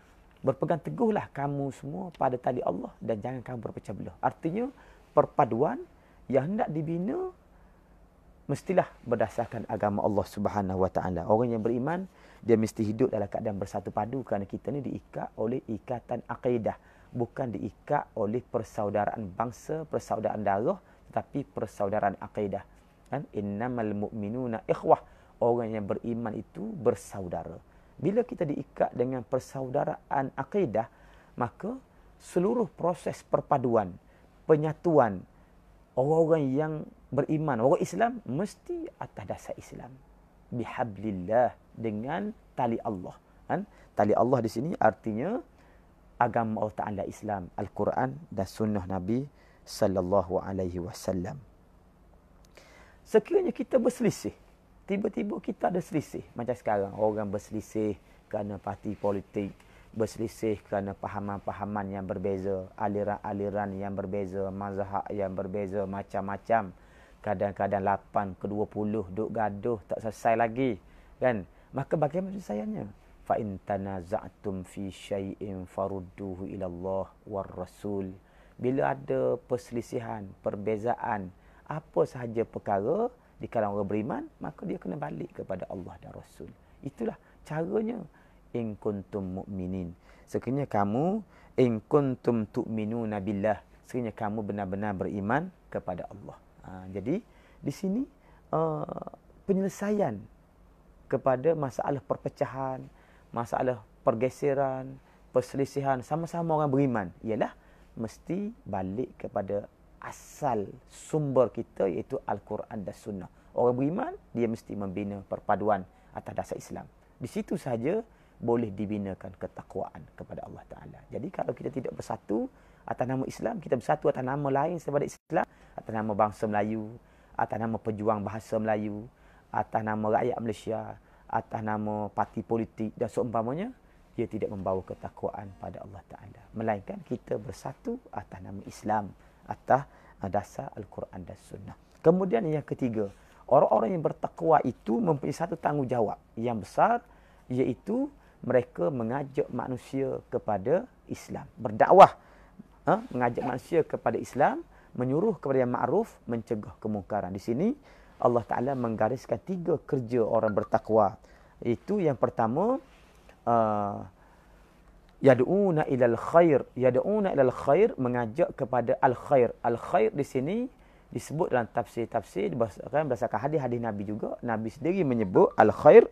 berpegang teguhlah kamu semua pada tali Allah dan jangan kamu berpecah belah. Artinya perpaduan yang hendak dibina mestilah berdasarkan agama Allah Subhanahu Wa Taala. Orang yang beriman dia mesti hidup dalam keadaan bersatu padu kerana kita ni diikat oleh ikatan akidah, bukan diikat oleh persaudaraan bangsa, persaudaraan darah, tetapi persaudaraan akidah. Kan innamal mu'minuna ikhwah. Orang yang beriman itu bersaudara. Bila kita diikat dengan persaudaraan akidah, maka seluruh proses perpaduan, penyatuan orang-orang yang beriman, orang Islam mesti atas dasar Islam. Bihablillah dengan tali Allah. Kan? Tali Allah di sini artinya agama Allah Taala Islam, Al-Quran dan sunnah Nabi sallallahu alaihi wasallam. Sekiranya kita berselisih tiba-tiba kita ada selisih macam sekarang orang berselisih kerana parti politik berselisih kerana pahaman-pahaman yang berbeza aliran-aliran yang berbeza mazhab yang berbeza macam-macam. Kadang-kadang 8 ke 20 duk gaduh tak selesai lagi kan? Maka bagaimana penyelesaiannya? Fa in tanaza'tum fi syai'in farudduhu ila Allah war rasul. Bila ada perselisihan perbezaan apa sahaja perkara di kalangan orang beriman, maka dia kena balik kepada Allah dan Rasul. Itulah caranya in kuntum mu'minin. Sekiranya kamu in kuntum tu'minuna billah, sekiranya kamu benar-benar beriman kepada Allah. Ha, jadi di sini uh, penyelesaian kepada masalah perpecahan, masalah pergeseran, perselisihan sama-sama orang beriman ialah mesti balik kepada asal sumber kita iaitu Al-Quran dan Sunnah. Orang beriman, dia mesti membina perpaduan atas dasar Islam. Di situ saja boleh dibinakan ketakwaan kepada Allah Ta'ala. Jadi kalau kita tidak bersatu atas nama Islam, kita bersatu atas nama lain daripada Islam, atas nama bangsa Melayu, atas nama pejuang bahasa Melayu, atas nama rakyat Malaysia, atas nama parti politik dan seumpamanya, dia tidak membawa ketakwaan pada Allah Ta'ala. Melainkan kita bersatu atas nama Islam atas dasar Al-Quran dan Sunnah. Kemudian yang ketiga, orang-orang yang bertakwa itu mempunyai satu tanggungjawab yang besar iaitu mereka mengajak manusia kepada Islam. Berdakwah, ha? mengajak manusia kepada Islam, menyuruh kepada yang ma'ruf, mencegah kemungkaran. Di sini Allah Ta'ala menggariskan tiga kerja orang bertakwa. Itu yang pertama, uh, yad'una ilal khair yad'una ilal khair mengajak kepada al khair al khair di sini disebut dalam tafsir-tafsir berdasarkan berdasarkan hadis-hadis Nabi juga Nabi sendiri menyebut al khair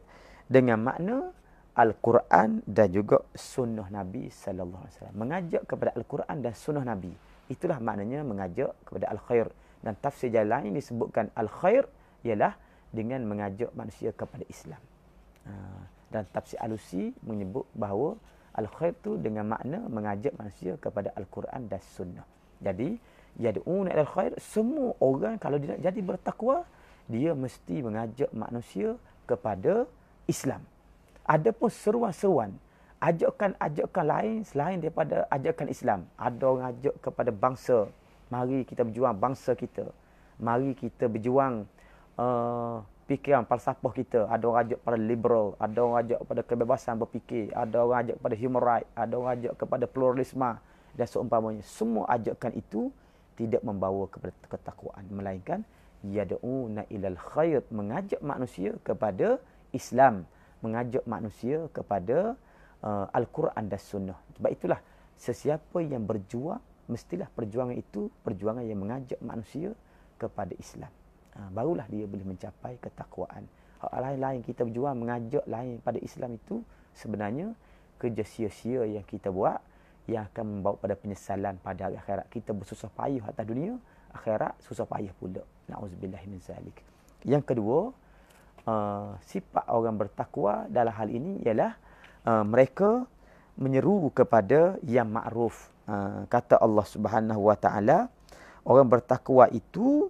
dengan makna al-Quran dan juga sunnah Nabi sallallahu alaihi wasallam mengajak kepada al-Quran dan sunnah Nabi itulah maknanya mengajak kepada al khair dan tafsir jalan lain disebutkan al khair ialah dengan mengajak manusia kepada Islam ha. dan tafsir alusi menyebut bahawa al-khair tu dengan makna mengajak manusia kepada al-Quran dan sunnah. Jadi yad'una ila khair semua orang kalau dia nak jadi bertakwa dia mesti mengajak manusia kepada Islam. Adapun seruan-seruan ajakan-ajakan lain selain daripada ajakan Islam. Ada orang ajak kepada bangsa, mari kita berjuang bangsa kita. Mari kita berjuang uh, fikiran falsafah kita. Ada orang ajak pada liberal, ada orang ajak kepada kebebasan berfikir, ada orang ajak kepada human right, ada orang ajak kepada pluralisme dan seumpamanya. Semua ajakan itu tidak membawa kepada ketakwaan melainkan yad'una ilal khair mengajak manusia kepada Islam mengajak manusia kepada uh, Al-Quran dan Sunnah. Sebab itulah sesiapa yang berjuang mestilah perjuangan itu perjuangan yang mengajak manusia kepada Islam. Uh, barulah dia boleh mencapai ketakwaan. Hal lain-lain kita berjuang mengajak lain pada Islam itu sebenarnya kerja sia-sia yang kita buat yang akan membawa pada penyesalan pada hari akhirat. Kita bersusah payah atas dunia, akhirat susah payah pula. Nauzubillah min zalik. Yang kedua, uh, sifat orang bertakwa dalam hal ini ialah uh, mereka menyeru kepada yang ma'ruf. Uh, kata Allah Subhanahu wa taala, orang bertakwa itu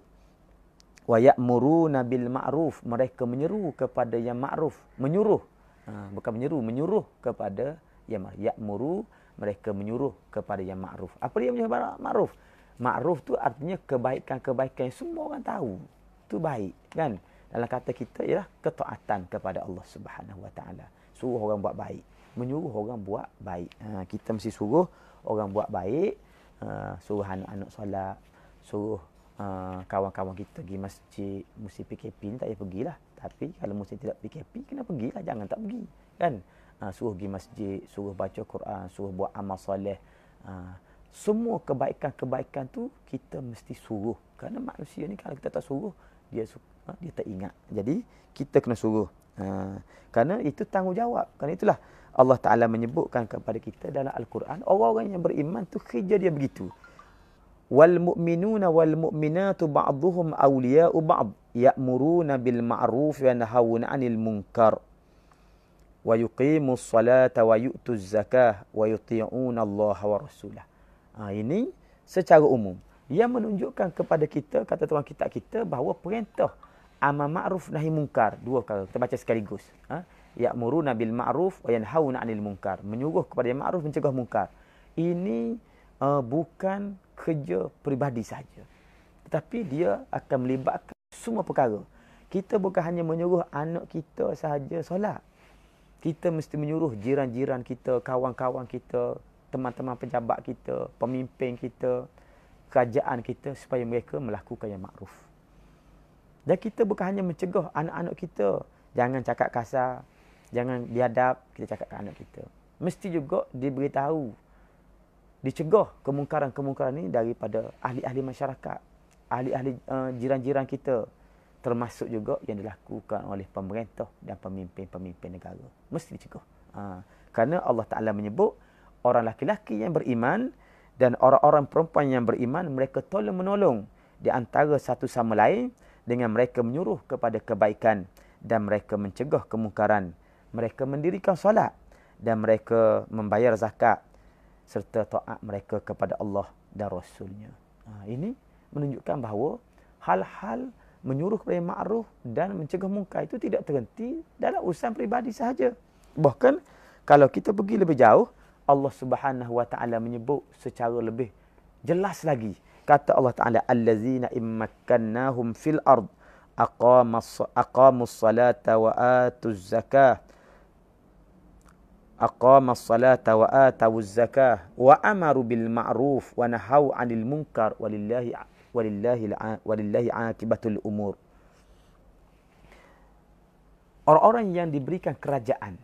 wa ya'muruna bil ma'ruf, mereka menyeru kepada yang ma'ruf, menyuruh. Uh, bukan menyeru, menyuruh kepada yang ya'muru, mereka menyuruh kepada yang ma'ruf. Apa dia menyuruh ma'ruf? Ma'ruf tu artinya kebaikan-kebaikan yang semua orang tahu. Itu baik, kan? Dalam kata kita ialah ketaatan kepada Allah Subhanahu wa taala. Suruh orang buat baik. Menyuruh orang buat baik. Ha, kita mesti suruh orang buat baik. Ha, suruh anak-anak solat. Suruh ha, kawan-kawan kita pergi masjid. Mesti PKP ni tak payah pergilah. Tapi kalau mesti tidak PKP kena pergilah. Jangan tak pergi. Kan? Ha, suruh pergi masjid suruh baca Quran suruh buat amal soleh. Ha, semua kebaikan-kebaikan tu kita mesti suruh. Kerana manusia ni kalau kita tak suruh dia ha, dia tak ingat jadi kita kena suruh Ha, kerana itu tanggungjawab. Kerana itulah Allah Ta'ala menyebutkan kepada kita dalam Al-Quran. Orang-orang yang beriman tu kerja dia begitu. Wal mu'minuna wal mu'minatu ba'duhum awliya'u ba'd. Ya'muruna bil ma'ruf wa nahawuna anil munkar. Wa yuqimu salata wa yu'tu zakah. Wa yuti'una Allah wa rasulah. Ha, ini secara umum. Yang menunjukkan kepada kita, kata tuan kita kita, bahawa perintah amar ma'ruf nahi munkar dua perkara kita baca sekaligus. Ha? Ya'muruna bil ma'ruf wa yanhauna 'anil munkar. Menyuruh kepada yang ma'ruf mencegah munkar. Ini uh, bukan kerja peribadi saja tetapi dia akan melibatkan semua perkara. Kita bukan hanya menyuruh anak kita sahaja solat. Kita mesti menyuruh jiran-jiran kita kawan-kawan kita teman-teman pejabat kita pemimpin kita kerajaan kita supaya mereka melakukan yang makruf. Dan kita bukan hanya mencegah anak-anak kita. Jangan cakap kasar. Jangan biadab kita cakap ke anak kita. Mesti juga diberitahu. Dicegah kemungkaran-kemungkaran ini daripada ahli-ahli masyarakat. Ahli-ahli uh, jiran-jiran kita. Termasuk juga yang dilakukan oleh pemerintah dan pemimpin-pemimpin negara. Mesti dicegah. Uh, kerana Allah Ta'ala menyebut orang laki-laki yang beriman dan orang-orang perempuan yang beriman mereka tolong menolong di antara satu sama lain dengan mereka menyuruh kepada kebaikan dan mereka mencegah kemungkaran. Mereka mendirikan solat dan mereka membayar zakat serta taat mereka kepada Allah dan Rasulnya. Ha, ini menunjukkan bahawa hal-hal menyuruh kepada ma'ruf dan mencegah mungkar itu tidak terhenti dalam urusan peribadi sahaja. Bahkan kalau kita pergi lebih jauh, Allah Subhanahu Wa Taala menyebut secara lebih jelas lagi kata Allah Taala allazina immakannahum fil ard aqamus aqamus salata wa atuz zakah aqamus salata wa atuz zakah wa amaru bil ma'ruf wa nahau 'anil munkar walillahi walillahi walillahi 'aqibatul umur. Orang-orang yang diberikan kerajaan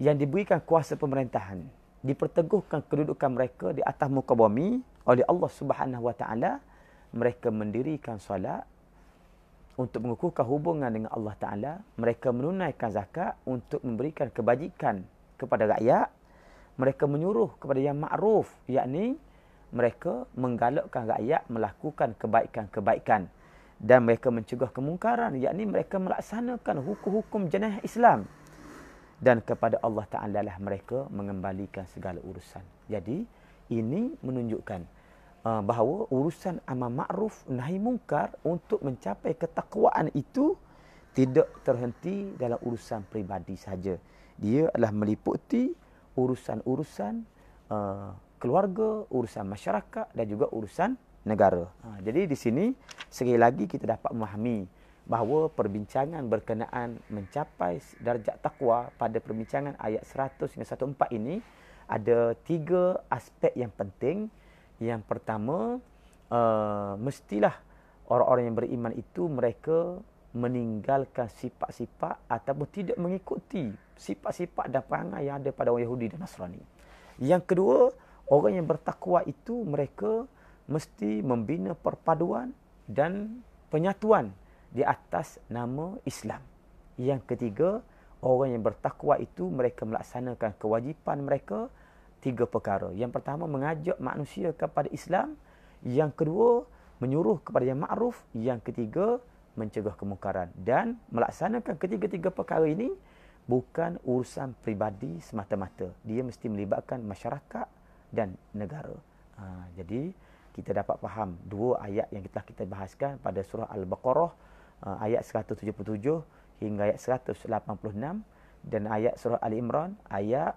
yang diberikan kuasa pemerintahan diperteguhkan kedudukan mereka di atas muka bumi oleh Allah Subhanahu Wa Taala mereka mendirikan solat untuk mengukuhkan hubungan dengan Allah Taala mereka menunaikan zakat untuk memberikan kebajikan kepada rakyat mereka menyuruh kepada yang makruf yakni mereka menggalakkan rakyat melakukan kebaikan-kebaikan dan mereka mencegah kemungkaran yakni mereka melaksanakan hukum-hukum jenayah Islam dan kepada Allah Taala lah mereka mengembalikan segala urusan. Jadi ini menunjukkan uh, bahawa urusan amal ma'ruf nahi mungkar untuk mencapai ketakwaan itu tidak terhenti dalam urusan pribadi saja. Dia adalah meliputi urusan-urusan uh, keluarga, urusan masyarakat dan juga urusan negara. Ha, jadi di sini sekali lagi kita dapat memahami bahawa perbincangan berkenaan mencapai darjat takwa pada perbincangan ayat 100 hingga 104 ini ada tiga aspek yang penting. Yang pertama, uh, mestilah orang-orang yang beriman itu mereka meninggalkan sifat-sifat ataupun tidak mengikuti sifat-sifat dan perangai yang ada pada orang Yahudi dan Nasrani. Yang kedua, orang yang bertakwa itu mereka mesti membina perpaduan dan penyatuan di atas nama Islam. Yang ketiga, orang yang bertakwa itu mereka melaksanakan kewajipan mereka tiga perkara. Yang pertama, mengajak manusia kepada Islam. Yang kedua, menyuruh kepada yang ma'ruf. Yang ketiga, mencegah kemungkaran dan melaksanakan ketiga-tiga perkara ini bukan urusan pribadi semata-mata dia mesti melibatkan masyarakat dan negara ha, jadi kita dapat faham dua ayat yang telah kita bahaskan pada surah al-baqarah ha, ayat 177 hingga ayat 186 dan ayat surah ali imran ayat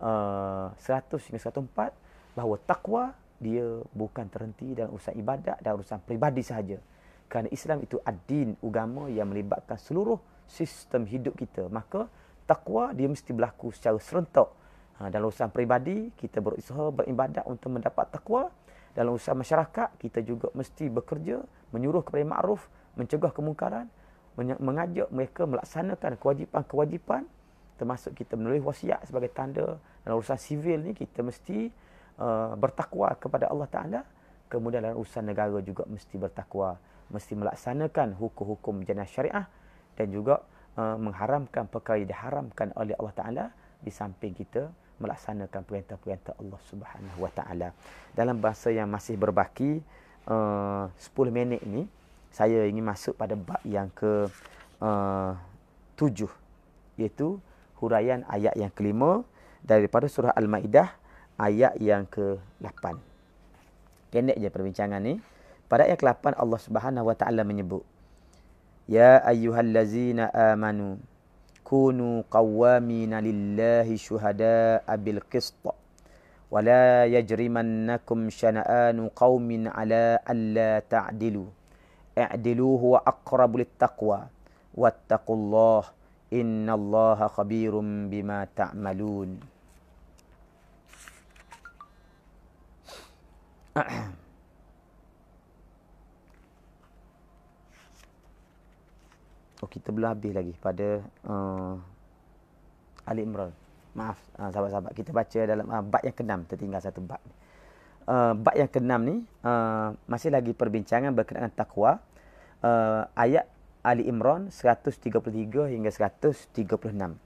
uh, 100 hingga 104 bahawa takwa dia bukan terhenti dalam urusan ibadat dan urusan pribadi sahaja kerana Islam itu ad-din, agama yang melibatkan seluruh sistem hidup kita. Maka takwa dia mesti berlaku secara serentak. Ha, dalam urusan peribadi, kita berusaha beribadat untuk mendapat takwa. Dalam urusan masyarakat, kita juga mesti bekerja, menyuruh kepada ma'ruf, mencegah kemungkaran, mengajak mereka melaksanakan kewajipan-kewajipan termasuk kita menulis wasiat sebagai tanda dalam urusan sivil ni kita mesti uh, bertakwa kepada Allah Taala kemudian dalam urusan negara juga mesti bertakwa mesti melaksanakan hukum-hukum jenayah syariah dan juga uh, mengharamkan perkara yang diharamkan oleh Allah Taala di samping kita melaksanakan perintah-perintah Allah Subhanahu Wa Taala. Dalam bahasa yang masih berbaki uh, 10 minit ini saya ingin masuk pada bab yang ke uh, 7 iaitu huraian ayat yang kelima daripada surah Al-Maidah ayat yang ke-8. Pendek je perbincangan ni. Pada ayat ke-8 Allah Subhanahu wa taala menyebut Ya ayyuhallazina amanu kunu qawwamina lillahi syuhada'a bil qist wa la yajrimannakum syana'anu qaumin ala alla ta'dilu i'dilu huwa aqrabu littaqwa wattaqullaha innallaha khabirum bima ta'malun Oh, kita belum habis lagi pada uh, Ali Imran. Maaf, uh, sahabat-sahabat. Kita baca dalam uh, bab yang keenam. Tertinggal satu bab Uh, bab yang keenam ni, uh, masih lagi perbincangan berkenaan takwa. Uh, ayat Ali Imran 133 hingga 136.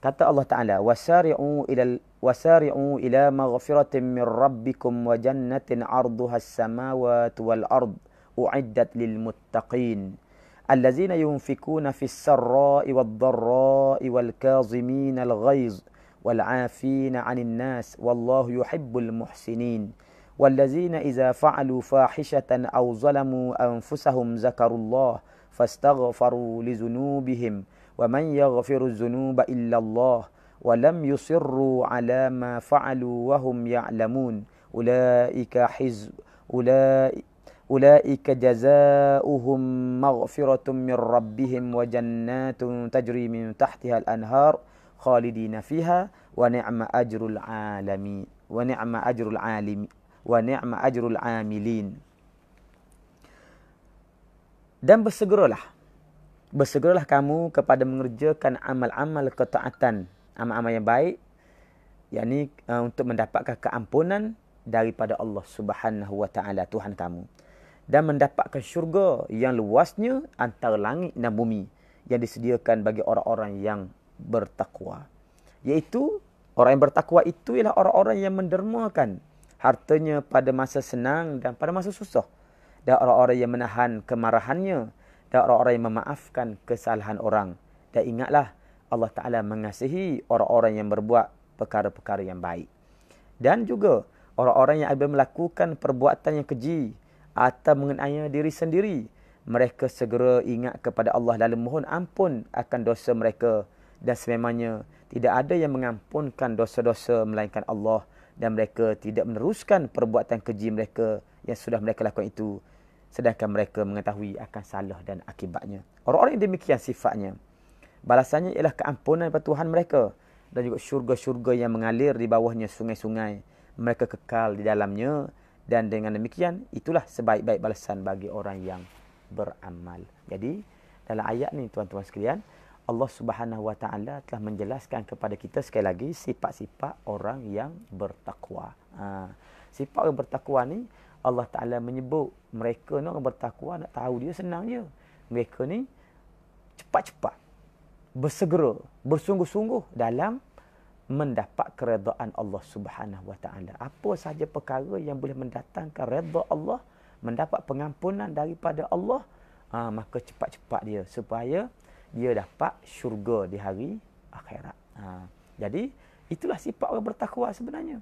Kata Allah Taala, "Wasari'u ila wasari'u ila maghfiratin min rabbikum wa jannatin 'arduha as-samawati wal ard u'iddat lil muttaqin." الذين ينفقون في السراء والضراء والكاظمين الغيظ والعافين عن الناس والله يحب المحسنين والذين إذا فعلوا فاحشة أو ظلموا أنفسهم ذكروا الله فاستغفروا لذنوبهم ومن يغفر الذنوب إلا الله ولم يصروا على ما فعلوا وهم يعلمون أولئك حزب أولئك أولئك جزاؤهم مغفرة من ربهم وجنات تجري من تحتها الأنهار خالدين فيها ونعم أجر العالمين ونعم أجر wa ni'ma ajrul amilin. Dan bersegeralah. Bersegeralah kamu kepada mengerjakan amal-amal ketaatan. Amal-amal yang baik. Yang ini uh, eh, untuk mendapatkan keampunan daripada Allah subhanahu wa ta'ala Tuhan kamu. Dan mendapatkan syurga yang luasnya antara langit dan bumi. Yang disediakan bagi orang-orang yang bertakwa. Iaitu orang yang bertakwa itu ialah orang-orang yang mendermakan hartanya pada masa senang dan pada masa susah. Dan orang-orang yang menahan kemarahannya dan orang-orang yang memaafkan kesalahan orang. Dan ingatlah Allah Taala mengasihi orang-orang yang berbuat perkara-perkara yang baik. Dan juga orang-orang yang ada melakukan perbuatan yang keji atau mengenai diri sendiri, mereka segera ingat kepada Allah lalu mohon ampun akan dosa mereka dan sememangnya tidak ada yang mengampunkan dosa-dosa melainkan Allah dan mereka tidak meneruskan perbuatan keji mereka yang sudah mereka lakukan itu sedangkan mereka mengetahui akan salah dan akibatnya. Orang-orang yang demikian sifatnya balasannya ialah keampunan daripada Tuhan mereka dan juga syurga-syurga yang mengalir di bawahnya sungai-sungai. Mereka kekal di dalamnya dan dengan demikian itulah sebaik-baik balasan bagi orang yang beramal. Jadi dalam ayat ni tuan-tuan sekalian, Allah Subhanahu Wa Taala telah menjelaskan kepada kita sekali lagi sifat-sifat orang yang bertakwa. Ha, sifat orang bertakwa ni Allah Taala menyebut mereka ni orang bertakwa nak tahu dia senang je. Mereka ni cepat-cepat bersegera, bersungguh-sungguh dalam mendapat keredaan Allah Subhanahu Wa Taala. Apa sahaja perkara yang boleh mendatangkan redha Allah, mendapat pengampunan daripada Allah, ha, maka cepat-cepat dia supaya dia dapat syurga di hari akhirat. Ha, jadi itulah sifat orang bertakwa sebenarnya.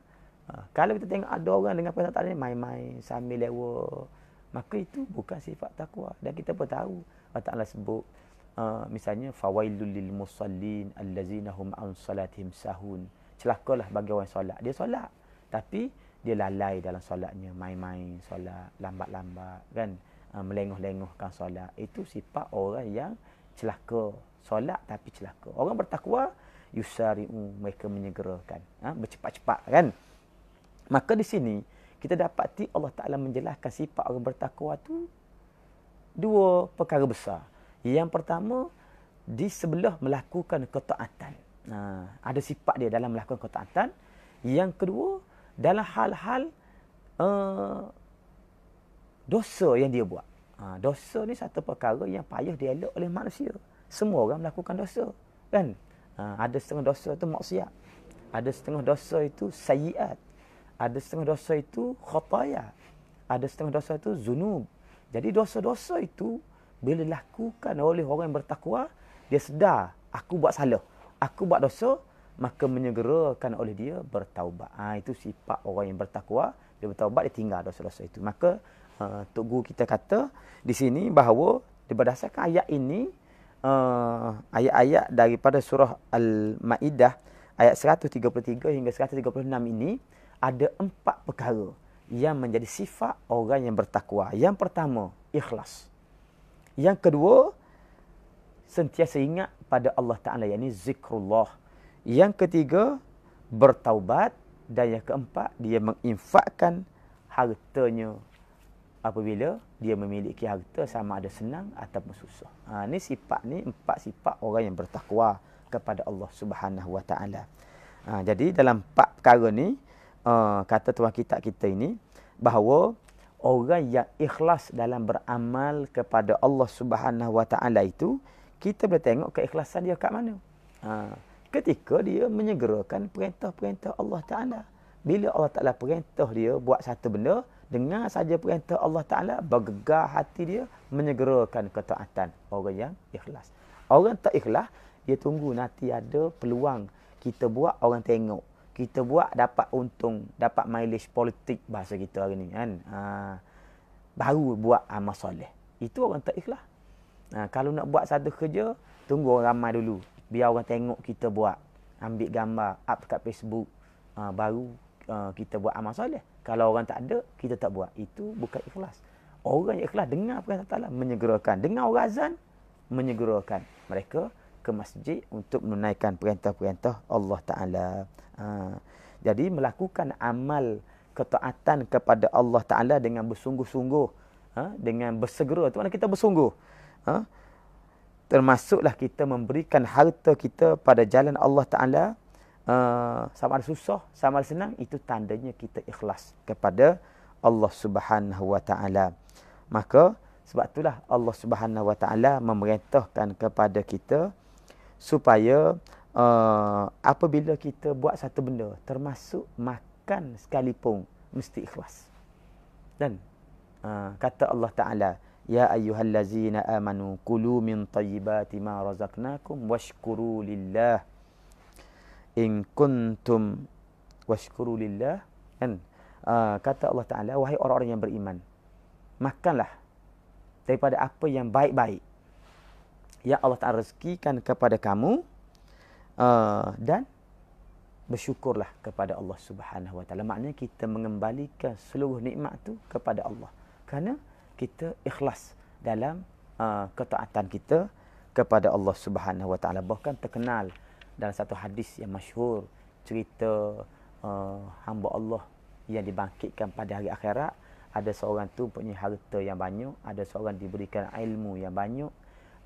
Ha, kalau kita tengok ada orang dengan perkataan ini main-main sambil lewa, maka itu bukan sifat takwa. Dan kita pun tahu Allah Taala sebut uh, misalnya fawailul lil musallin allazina hum an salatihim sahun. Celakalah bagi orang solat. Dia solat tapi dia lalai dalam solatnya. Main-main solat lambat-lambat kan? Uh, melengoh-lengohkan solat. Itu sifat orang yang celaka solat tapi celaka orang bertakwa yusari'u mereka menyegerakan ha? bercepat-cepat kan maka di sini kita dapati Allah Taala menjelaskan sifat orang bertakwa tu dua perkara besar yang pertama, di sebelah melakukan ketaatan. Ha, ada sifat dia dalam melakukan ketaatan. Yang kedua, dalam hal-hal uh, dosa yang dia buat. Ha, dosa ni satu perkara yang payah dielak oleh manusia. Semua orang melakukan dosa. Kan? Ha, ada setengah dosa itu maksiat. Ada setengah dosa itu sayiat. Ada setengah dosa itu khotaya. Ada setengah dosa itu zunub. Jadi dosa-dosa itu bila dilakukan oleh orang yang bertakwa, dia sedar, aku buat salah. Aku buat dosa, maka menyegerakan oleh dia bertaubat. Ha, itu sifat orang yang bertakwa. Dia bertaubat, dia tinggal dosa-dosa itu. Maka, uh, Tok Guru kita kata di sini bahawa berdasarkan ayat ini, uh, ayat-ayat daripada surah Al-Ma'idah, ayat 133 hingga 136 ini, ada empat perkara yang menjadi sifat orang yang bertakwa. Yang pertama, ikhlas. Yang kedua, sentiasa ingat pada Allah Ta'ala, yakni zikrullah. Yang ketiga, bertaubat. Dan yang keempat, dia menginfakkan hartanya apabila dia memiliki harta sama ada senang ataupun susah. Ha, ini sifat ni empat sifat orang yang bertakwa kepada Allah Subhanahu Wa Taala. Ha, jadi dalam empat perkara ni uh, kata tuan kita kita ini bahawa orang yang ikhlas dalam beramal kepada Allah Subhanahu Wa Taala itu kita boleh tengok keikhlasan dia kat mana. Ha, ketika dia menyegerakan perintah-perintah Allah Taala. Bila Allah Taala perintah dia buat satu benda, dengar saja perintah Allah Taala, bergegar hati dia menyegerakan ketaatan orang yang ikhlas. Orang tak ikhlas, dia tunggu nanti ada peluang kita buat orang tengok kita buat dapat untung, dapat mileage politik bahasa kita hari ni kan. Ha, baru buat amal soleh. Itu orang tak ikhlas. Ha, kalau nak buat satu kerja, tunggu orang ramai dulu. Biar orang tengok kita buat. Ambil gambar, up dekat Facebook. Ha, baru uh, kita buat amal soleh. Kalau orang tak ada, kita tak buat. Itu bukan ikhlas. Orang yang ikhlas dengar perintah Allah menyegerakan. Dengar orang azan, menyegerakan. Mereka ke masjid untuk menunaikan perintah-perintah Allah Ta'ala. Ha, jadi melakukan amal ketaatan kepada Allah Ta'ala dengan bersungguh-sungguh. Ha, dengan bersegera. Itu mana kita bersungguh. Ha, termasuklah kita memberikan harta kita pada jalan Allah Ta'ala. Uh, sama ada susah, sama ada senang. Itu tandanya kita ikhlas kepada Allah Subhanahu Wa Ta'ala. Maka sebab itulah Allah Subhanahu Wa Ta'ala memerintahkan kepada kita supaya uh, apabila kita buat satu benda termasuk makan sekalipun mesti ikhlas dan uh, kata Allah Taala Ya ayyuhallazina amanu kulu min tayyibati ma razaqnakum washkuru lillah in kuntum washkuru lillah. Kan? Uh, kata Allah Taala wahai orang-orang yang beriman makanlah daripada apa yang baik-baik. Yang Allah Taala rezekikan kepada kamu uh, dan bersyukurlah kepada Allah Subhanahu Wa Taala. Maknanya kita mengembalikan seluruh nikmat tu kepada Allah. Kerana kita ikhlas dalam uh, ketaatan kita kepada Allah Subhanahu Wa Taala. Bahkan terkenal dalam satu hadis yang masyhur cerita uh, hamba Allah yang dibangkitkan pada hari akhirat ada seorang tu punya harta yang banyak ada seorang diberikan ilmu yang banyak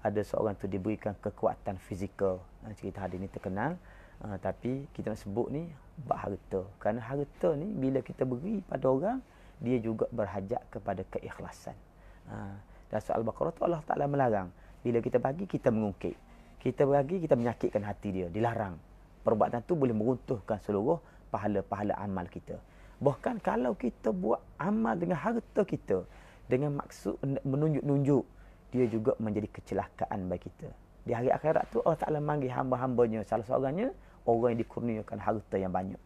ada seorang tu diberikan kekuatan fizikal uh, cerita hadis ini terkenal uh, tapi kita nak sebut ni bab harta kerana harta ni bila kita beri pada orang dia juga berhajat kepada keikhlasan. Ha. Dan soal Baqarah tu Allah Ta'ala melarang. Bila kita bagi, kita mengungkit. Kita bagi, kita menyakitkan hati dia. Dilarang. Perbuatan tu boleh meruntuhkan seluruh pahala-pahala amal kita. Bahkan kalau kita buat amal dengan harta kita, dengan maksud menunjuk-nunjuk, dia juga menjadi kecelakaan bagi kita. Di hari akhirat tu Allah Ta'ala manggil hamba-hambanya. Salah seorangnya, orang yang dikurniakan harta yang banyak.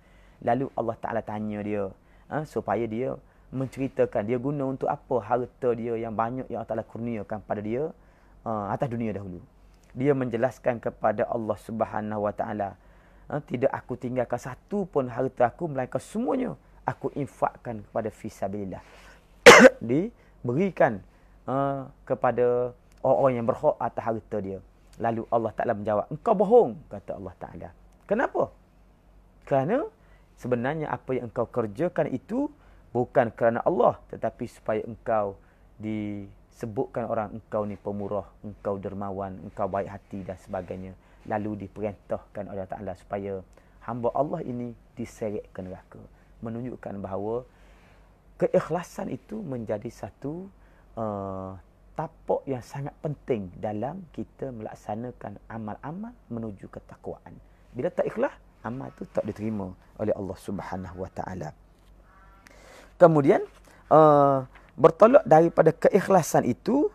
Lalu Allah Ta'ala tanya dia, ha, supaya dia menceritakan dia guna untuk apa harta dia yang banyak yang Allah Taala kurniakan pada dia uh, atas dunia dahulu. Dia menjelaskan kepada Allah Subhanahu Wa Taala, uh, tidak aku tinggalkan satu pun harta aku melainkan semuanya aku infakkan kepada fisabilillah. Diberikan uh, kepada orang-orang yang berhak atas harta dia. Lalu Allah Taala menjawab, engkau bohong kata Allah Taala. Kenapa? Kerana sebenarnya apa yang engkau kerjakan itu bukan kerana Allah tetapi supaya engkau disebutkan orang engkau ni pemurah, engkau dermawan, engkau baik hati dan sebagainya. Lalu diperintahkan oleh Taala supaya hamba Allah ini diseret ke neraka. Menunjukkan bahawa keikhlasan itu menjadi satu uh, tapak yang sangat penting dalam kita melaksanakan amal-amal menuju ketakwaan. Bila tak ikhlas, amal itu tak diterima oleh Allah Subhanahu Wa Taala. Kemudian uh, bertolak daripada keikhlasan itu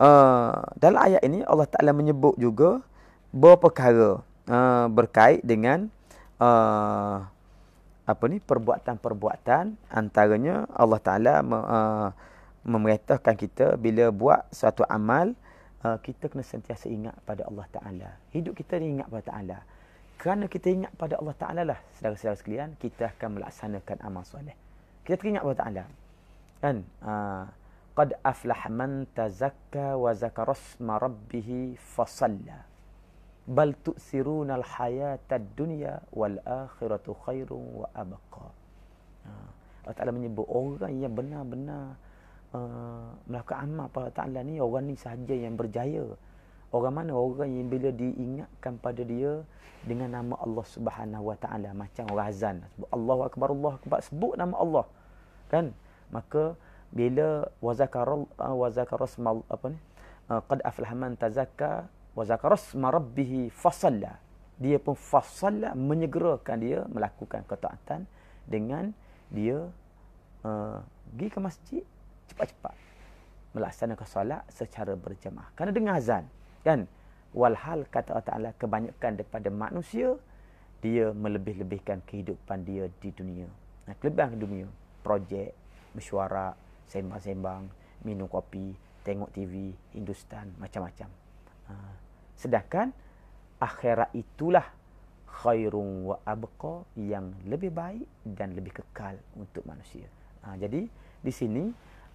uh, dalam ayat ini Allah Taala menyebut juga beberapa perkara uh, berkait dengan uh, apa ni perbuatan-perbuatan antaranya Allah Taala uh, memerintahkan kita bila buat suatu amal uh, kita kena sentiasa ingat pada Allah Taala. Hidup kita ni ingat pada Taala. Kerana kita ingat pada Allah Taala lah saudara-saudara sekalian kita akan melaksanakan amal soleh kita teringat Allah Taala kan? Uh, qad aflah man tazakka wa zakara isma rabbih fa salla. Bal tu'siruna al hayata ad-dunya wal akhiratu khairun wa abqa. Uh, Allah Taala menyebut orang yang benar-benar uh, melakukan amal pada Taala ni orang ni sahaja yang berjaya. Orang mana? Orang yang bila diingatkan pada dia dengan nama Allah Subhanahu Wa Taala. Macam orang azan. Allahu akbar Allahu akbar. Sebut nama Allah. Kan maka bila wazakara uh, wazakara asma apa ni uh, qad aflaha man tazakka wazakara asma rabbih fasalla. Dia pun fasalla menyegerakan dia melakukan ketaatan dengan dia uh, pergi ke masjid cepat-cepat. Melaksanakan solat secara berjemaah kerana dengan azan kan? Walhal kata Allah Taala kebanyakan daripada manusia dia melebih-lebihkan kehidupan dia di dunia. Nah kelebihan dunia projek, mesyuarat, sembang-sembang, minum kopi, tengok TV, Hindustan, macam-macam. Ha. Sedangkan akhirat itulah khairun wa abqa yang lebih baik dan lebih kekal untuk manusia. Ha. Jadi di sini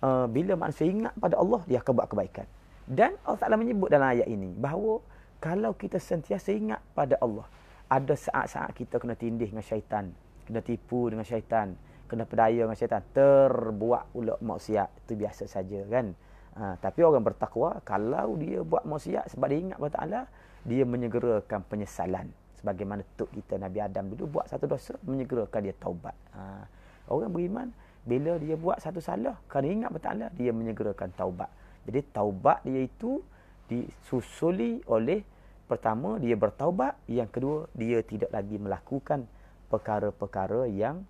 uh, bila manusia ingat pada Allah dia akan buat kebaikan. Dan Allah Taala menyebut dalam ayat ini bahawa kalau kita sentiasa ingat pada Allah, ada saat-saat kita kena tindih dengan syaitan, kena tipu dengan syaitan, kena perdaya dengan syaitan. Terbuat pula maksiat itu biasa saja kan. Ha, tapi orang bertakwa kalau dia buat maksiat sebab dia ingat kepada Allah dia menyegerakan penyesalan. Sebagaimana tok kita Nabi Adam dulu buat satu dosa menyegerakan dia taubat. Ha, orang beriman bila dia buat satu salah kerana ingat kepada Allah dia menyegerakan taubat. Jadi taubat dia itu disusuli oleh pertama dia bertaubat yang kedua dia tidak lagi melakukan perkara-perkara yang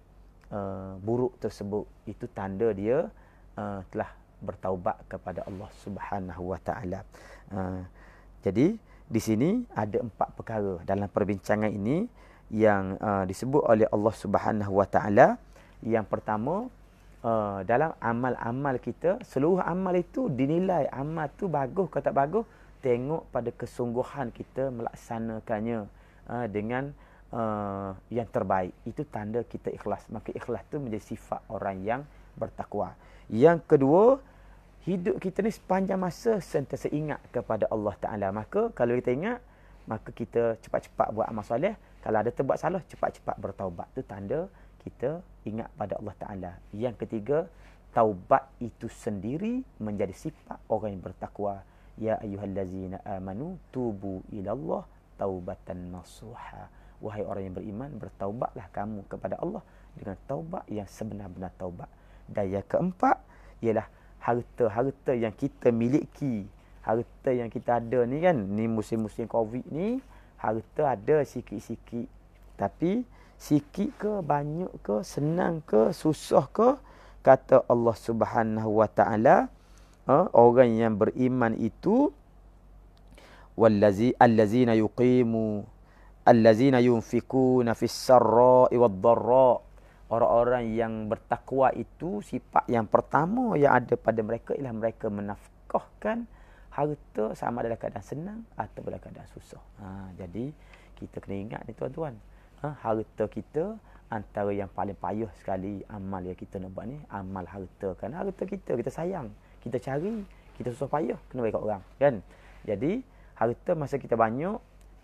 uh, buruk tersebut itu tanda dia uh, telah bertaubat kepada Allah Subhanahu Wa Taala. Uh, jadi di sini ada empat perkara dalam perbincangan ini yang uh, disebut oleh Allah Subhanahu Wa Taala. Yang pertama uh, dalam amal-amal kita seluruh amal itu dinilai amal tu bagus ke tak bagus tengok pada kesungguhan kita melaksanakannya uh, dengan uh, yang terbaik. Itu tanda kita ikhlas. Maka ikhlas tu menjadi sifat orang yang bertakwa. Yang kedua hidup kita ni sepanjang masa sentiasa ingat kepada Allah Taala. Maka kalau kita ingat maka kita cepat-cepat buat amal soleh. Kalau ada terbuat salah cepat-cepat bertaubat. Tu tanda kita ingat pada Allah Taala. Yang ketiga taubat itu sendiri menjadi sifat orang yang bertakwa. Ya ayyuhallazina amanu tubu ilallah taubatan nasuha wahai orang yang beriman bertaubatlah kamu kepada Allah dengan taubat yang sebenar-benar taubat dan yang keempat ialah harta-harta yang kita miliki, harta yang kita ada ni kan, ni musim-musim Covid ni, harta ada sikit-sikit. Tapi sikit ke, banyak ke, senang ke, susah ke, kata Allah Subhanahu Wa Taala, uh, orang yang beriman itu wallazi allazina yuqimu allazina yunfikuna fis sarra'i wad dharra' orang-orang yang bertakwa itu sifat yang pertama yang ada pada mereka ialah mereka menafkahkan harta sama dalam keadaan senang atau dalam keadaan susah. Ha, jadi kita kena ingat ni tuan-tuan. Ha, harta kita antara yang paling payah sekali amal yang kita nak buat ni amal harta kan harta kita kita sayang kita cari kita susah payah kena bagi kat orang kan jadi harta masa kita banyak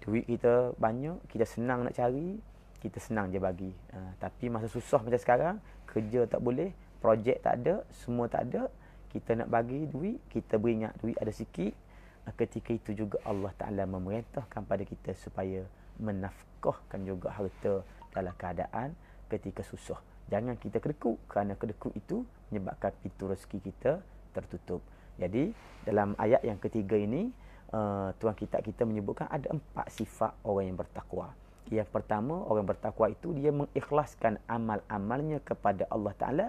duit kita banyak kita senang nak cari kita senang je bagi. Uh, tapi masa susah macam sekarang, kerja tak boleh, projek tak ada, semua tak ada, kita nak bagi duit, kita beringat duit ada sikit. Uh, ketika itu juga Allah Ta'ala memerintahkan pada kita supaya menafkahkan juga harta dalam keadaan ketika susah. Jangan kita kedekut kerana kedekut itu menyebabkan pintu rezeki kita tertutup. Jadi dalam ayat yang ketiga ini, uh, Tuan kita kita menyebutkan ada empat sifat orang yang bertakwa. Yang pertama, orang bertakwa itu dia mengikhlaskan amal-amalnya kepada Allah Ta'ala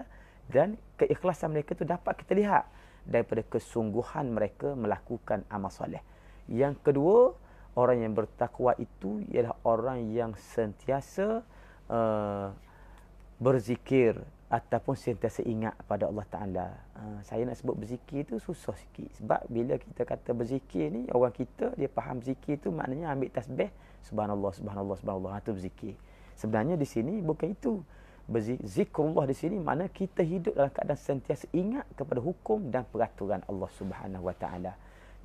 dan keikhlasan mereka itu dapat kita lihat daripada kesungguhan mereka melakukan amal soleh. Yang kedua, orang yang bertakwa itu ialah orang yang sentiasa uh, berzikir ataupun sentiasa ingat pada Allah Taala. Uh, saya nak sebut berzikir itu susah sikit sebab bila kita kata berzikir ni orang kita dia faham zikir tu maknanya ambil tasbih subhanallah subhanallah subhanallah itu berzikir. Sebenarnya di sini bukan itu. Zikrullah di sini mana kita hidup dalam keadaan sentiasa ingat kepada hukum dan peraturan Allah Subhanahu Wa Taala.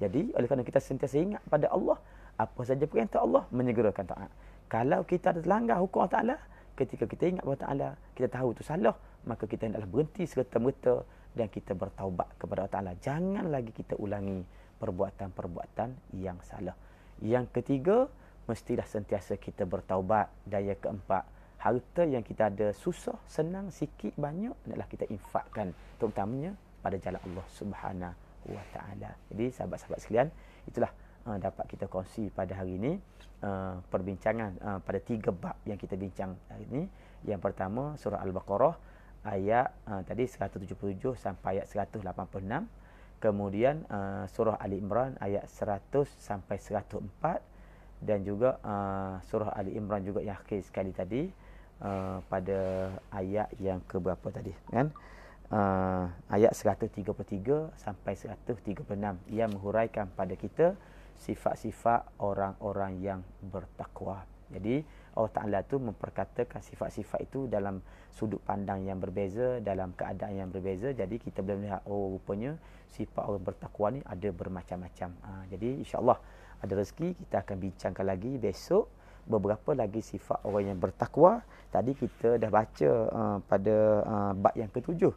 Jadi oleh kerana kita sentiasa ingat pada Allah, apa saja perintah Allah menyegerakan taat. Kalau kita ada langgar hukum Allah Taala, ketika kita ingat Allah Taala, kita tahu itu salah, maka kita hendaklah berhenti serta-merta dan kita bertaubat kepada Allah Ta'ala. Jangan lagi kita ulangi perbuatan-perbuatan yang salah. Yang ketiga, mestilah sentiasa kita bertaubat. Dan yang keempat, harta yang kita ada susah, senang, sikit, banyak, hendaklah kita infakkan. Terutamanya pada jalan Allah Subhanahu Wa Ta'ala. Jadi sahabat-sahabat sekalian, itulah uh, dapat kita kongsi pada hari ini. Uh, perbincangan uh, pada tiga bab yang kita bincang hari ini. Yang pertama, surah Al-Baqarah ayat uh, tadi 177 sampai ayat 186 kemudian uh, surah Ali Imran ayat 100 sampai 104 dan juga uh, surah Ali Imran juga yang akhir sekali tadi uh, pada ayat yang ke berapa tadi kan? Uh, ayat 133 sampai 136 yang menghuraikan pada kita sifat-sifat orang-orang yang bertakwa. Jadi Allah Ta'ala tu memperkatakan sifat-sifat itu dalam sudut pandang yang berbeza, dalam keadaan yang berbeza. Jadi kita boleh melihat, oh rupanya sifat orang bertakwa ni ada bermacam-macam. Ha, jadi insyaAllah ada rezeki, kita akan bincangkan lagi besok beberapa lagi sifat orang yang bertakwa. Tadi kita dah baca uh, pada uh, bab yang ketujuh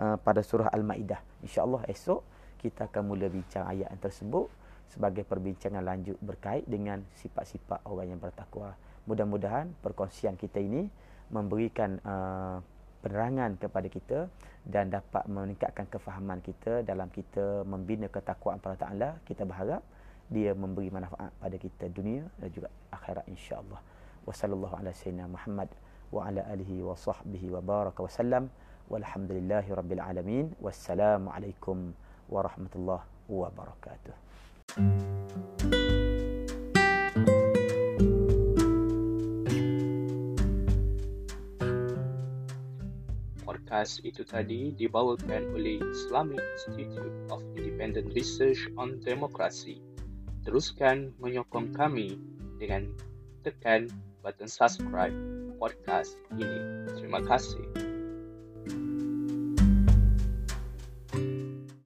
uh, pada surah Al-Ma'idah. InsyaAllah esok kita akan mula bincang ayat yang tersebut sebagai perbincangan lanjut berkait dengan sifat-sifat orang yang bertakwa mudah-mudahan perkongsian kita ini memberikan uh, penerangan kepada kita dan dapat meningkatkan kefahaman kita dalam kita membina ketakwaan pada Taala kita berharap dia memberi manfaat pada kita dunia dan juga akhirat insya-Allah. Wassallallahu ala sayyidina Muhammad wa ala alihi wa sahbihi wa baraka wa sallam. walhamdulillahi rabbil alamin. Wassalamualaikum warahmatullahi wabarakatuh. Podcast itu tadi dibawakan oleh Islamic Institute of Independent Research on Democracy. Teruskan menyokong kami dengan tekan button subscribe podcast ini. Terima kasih.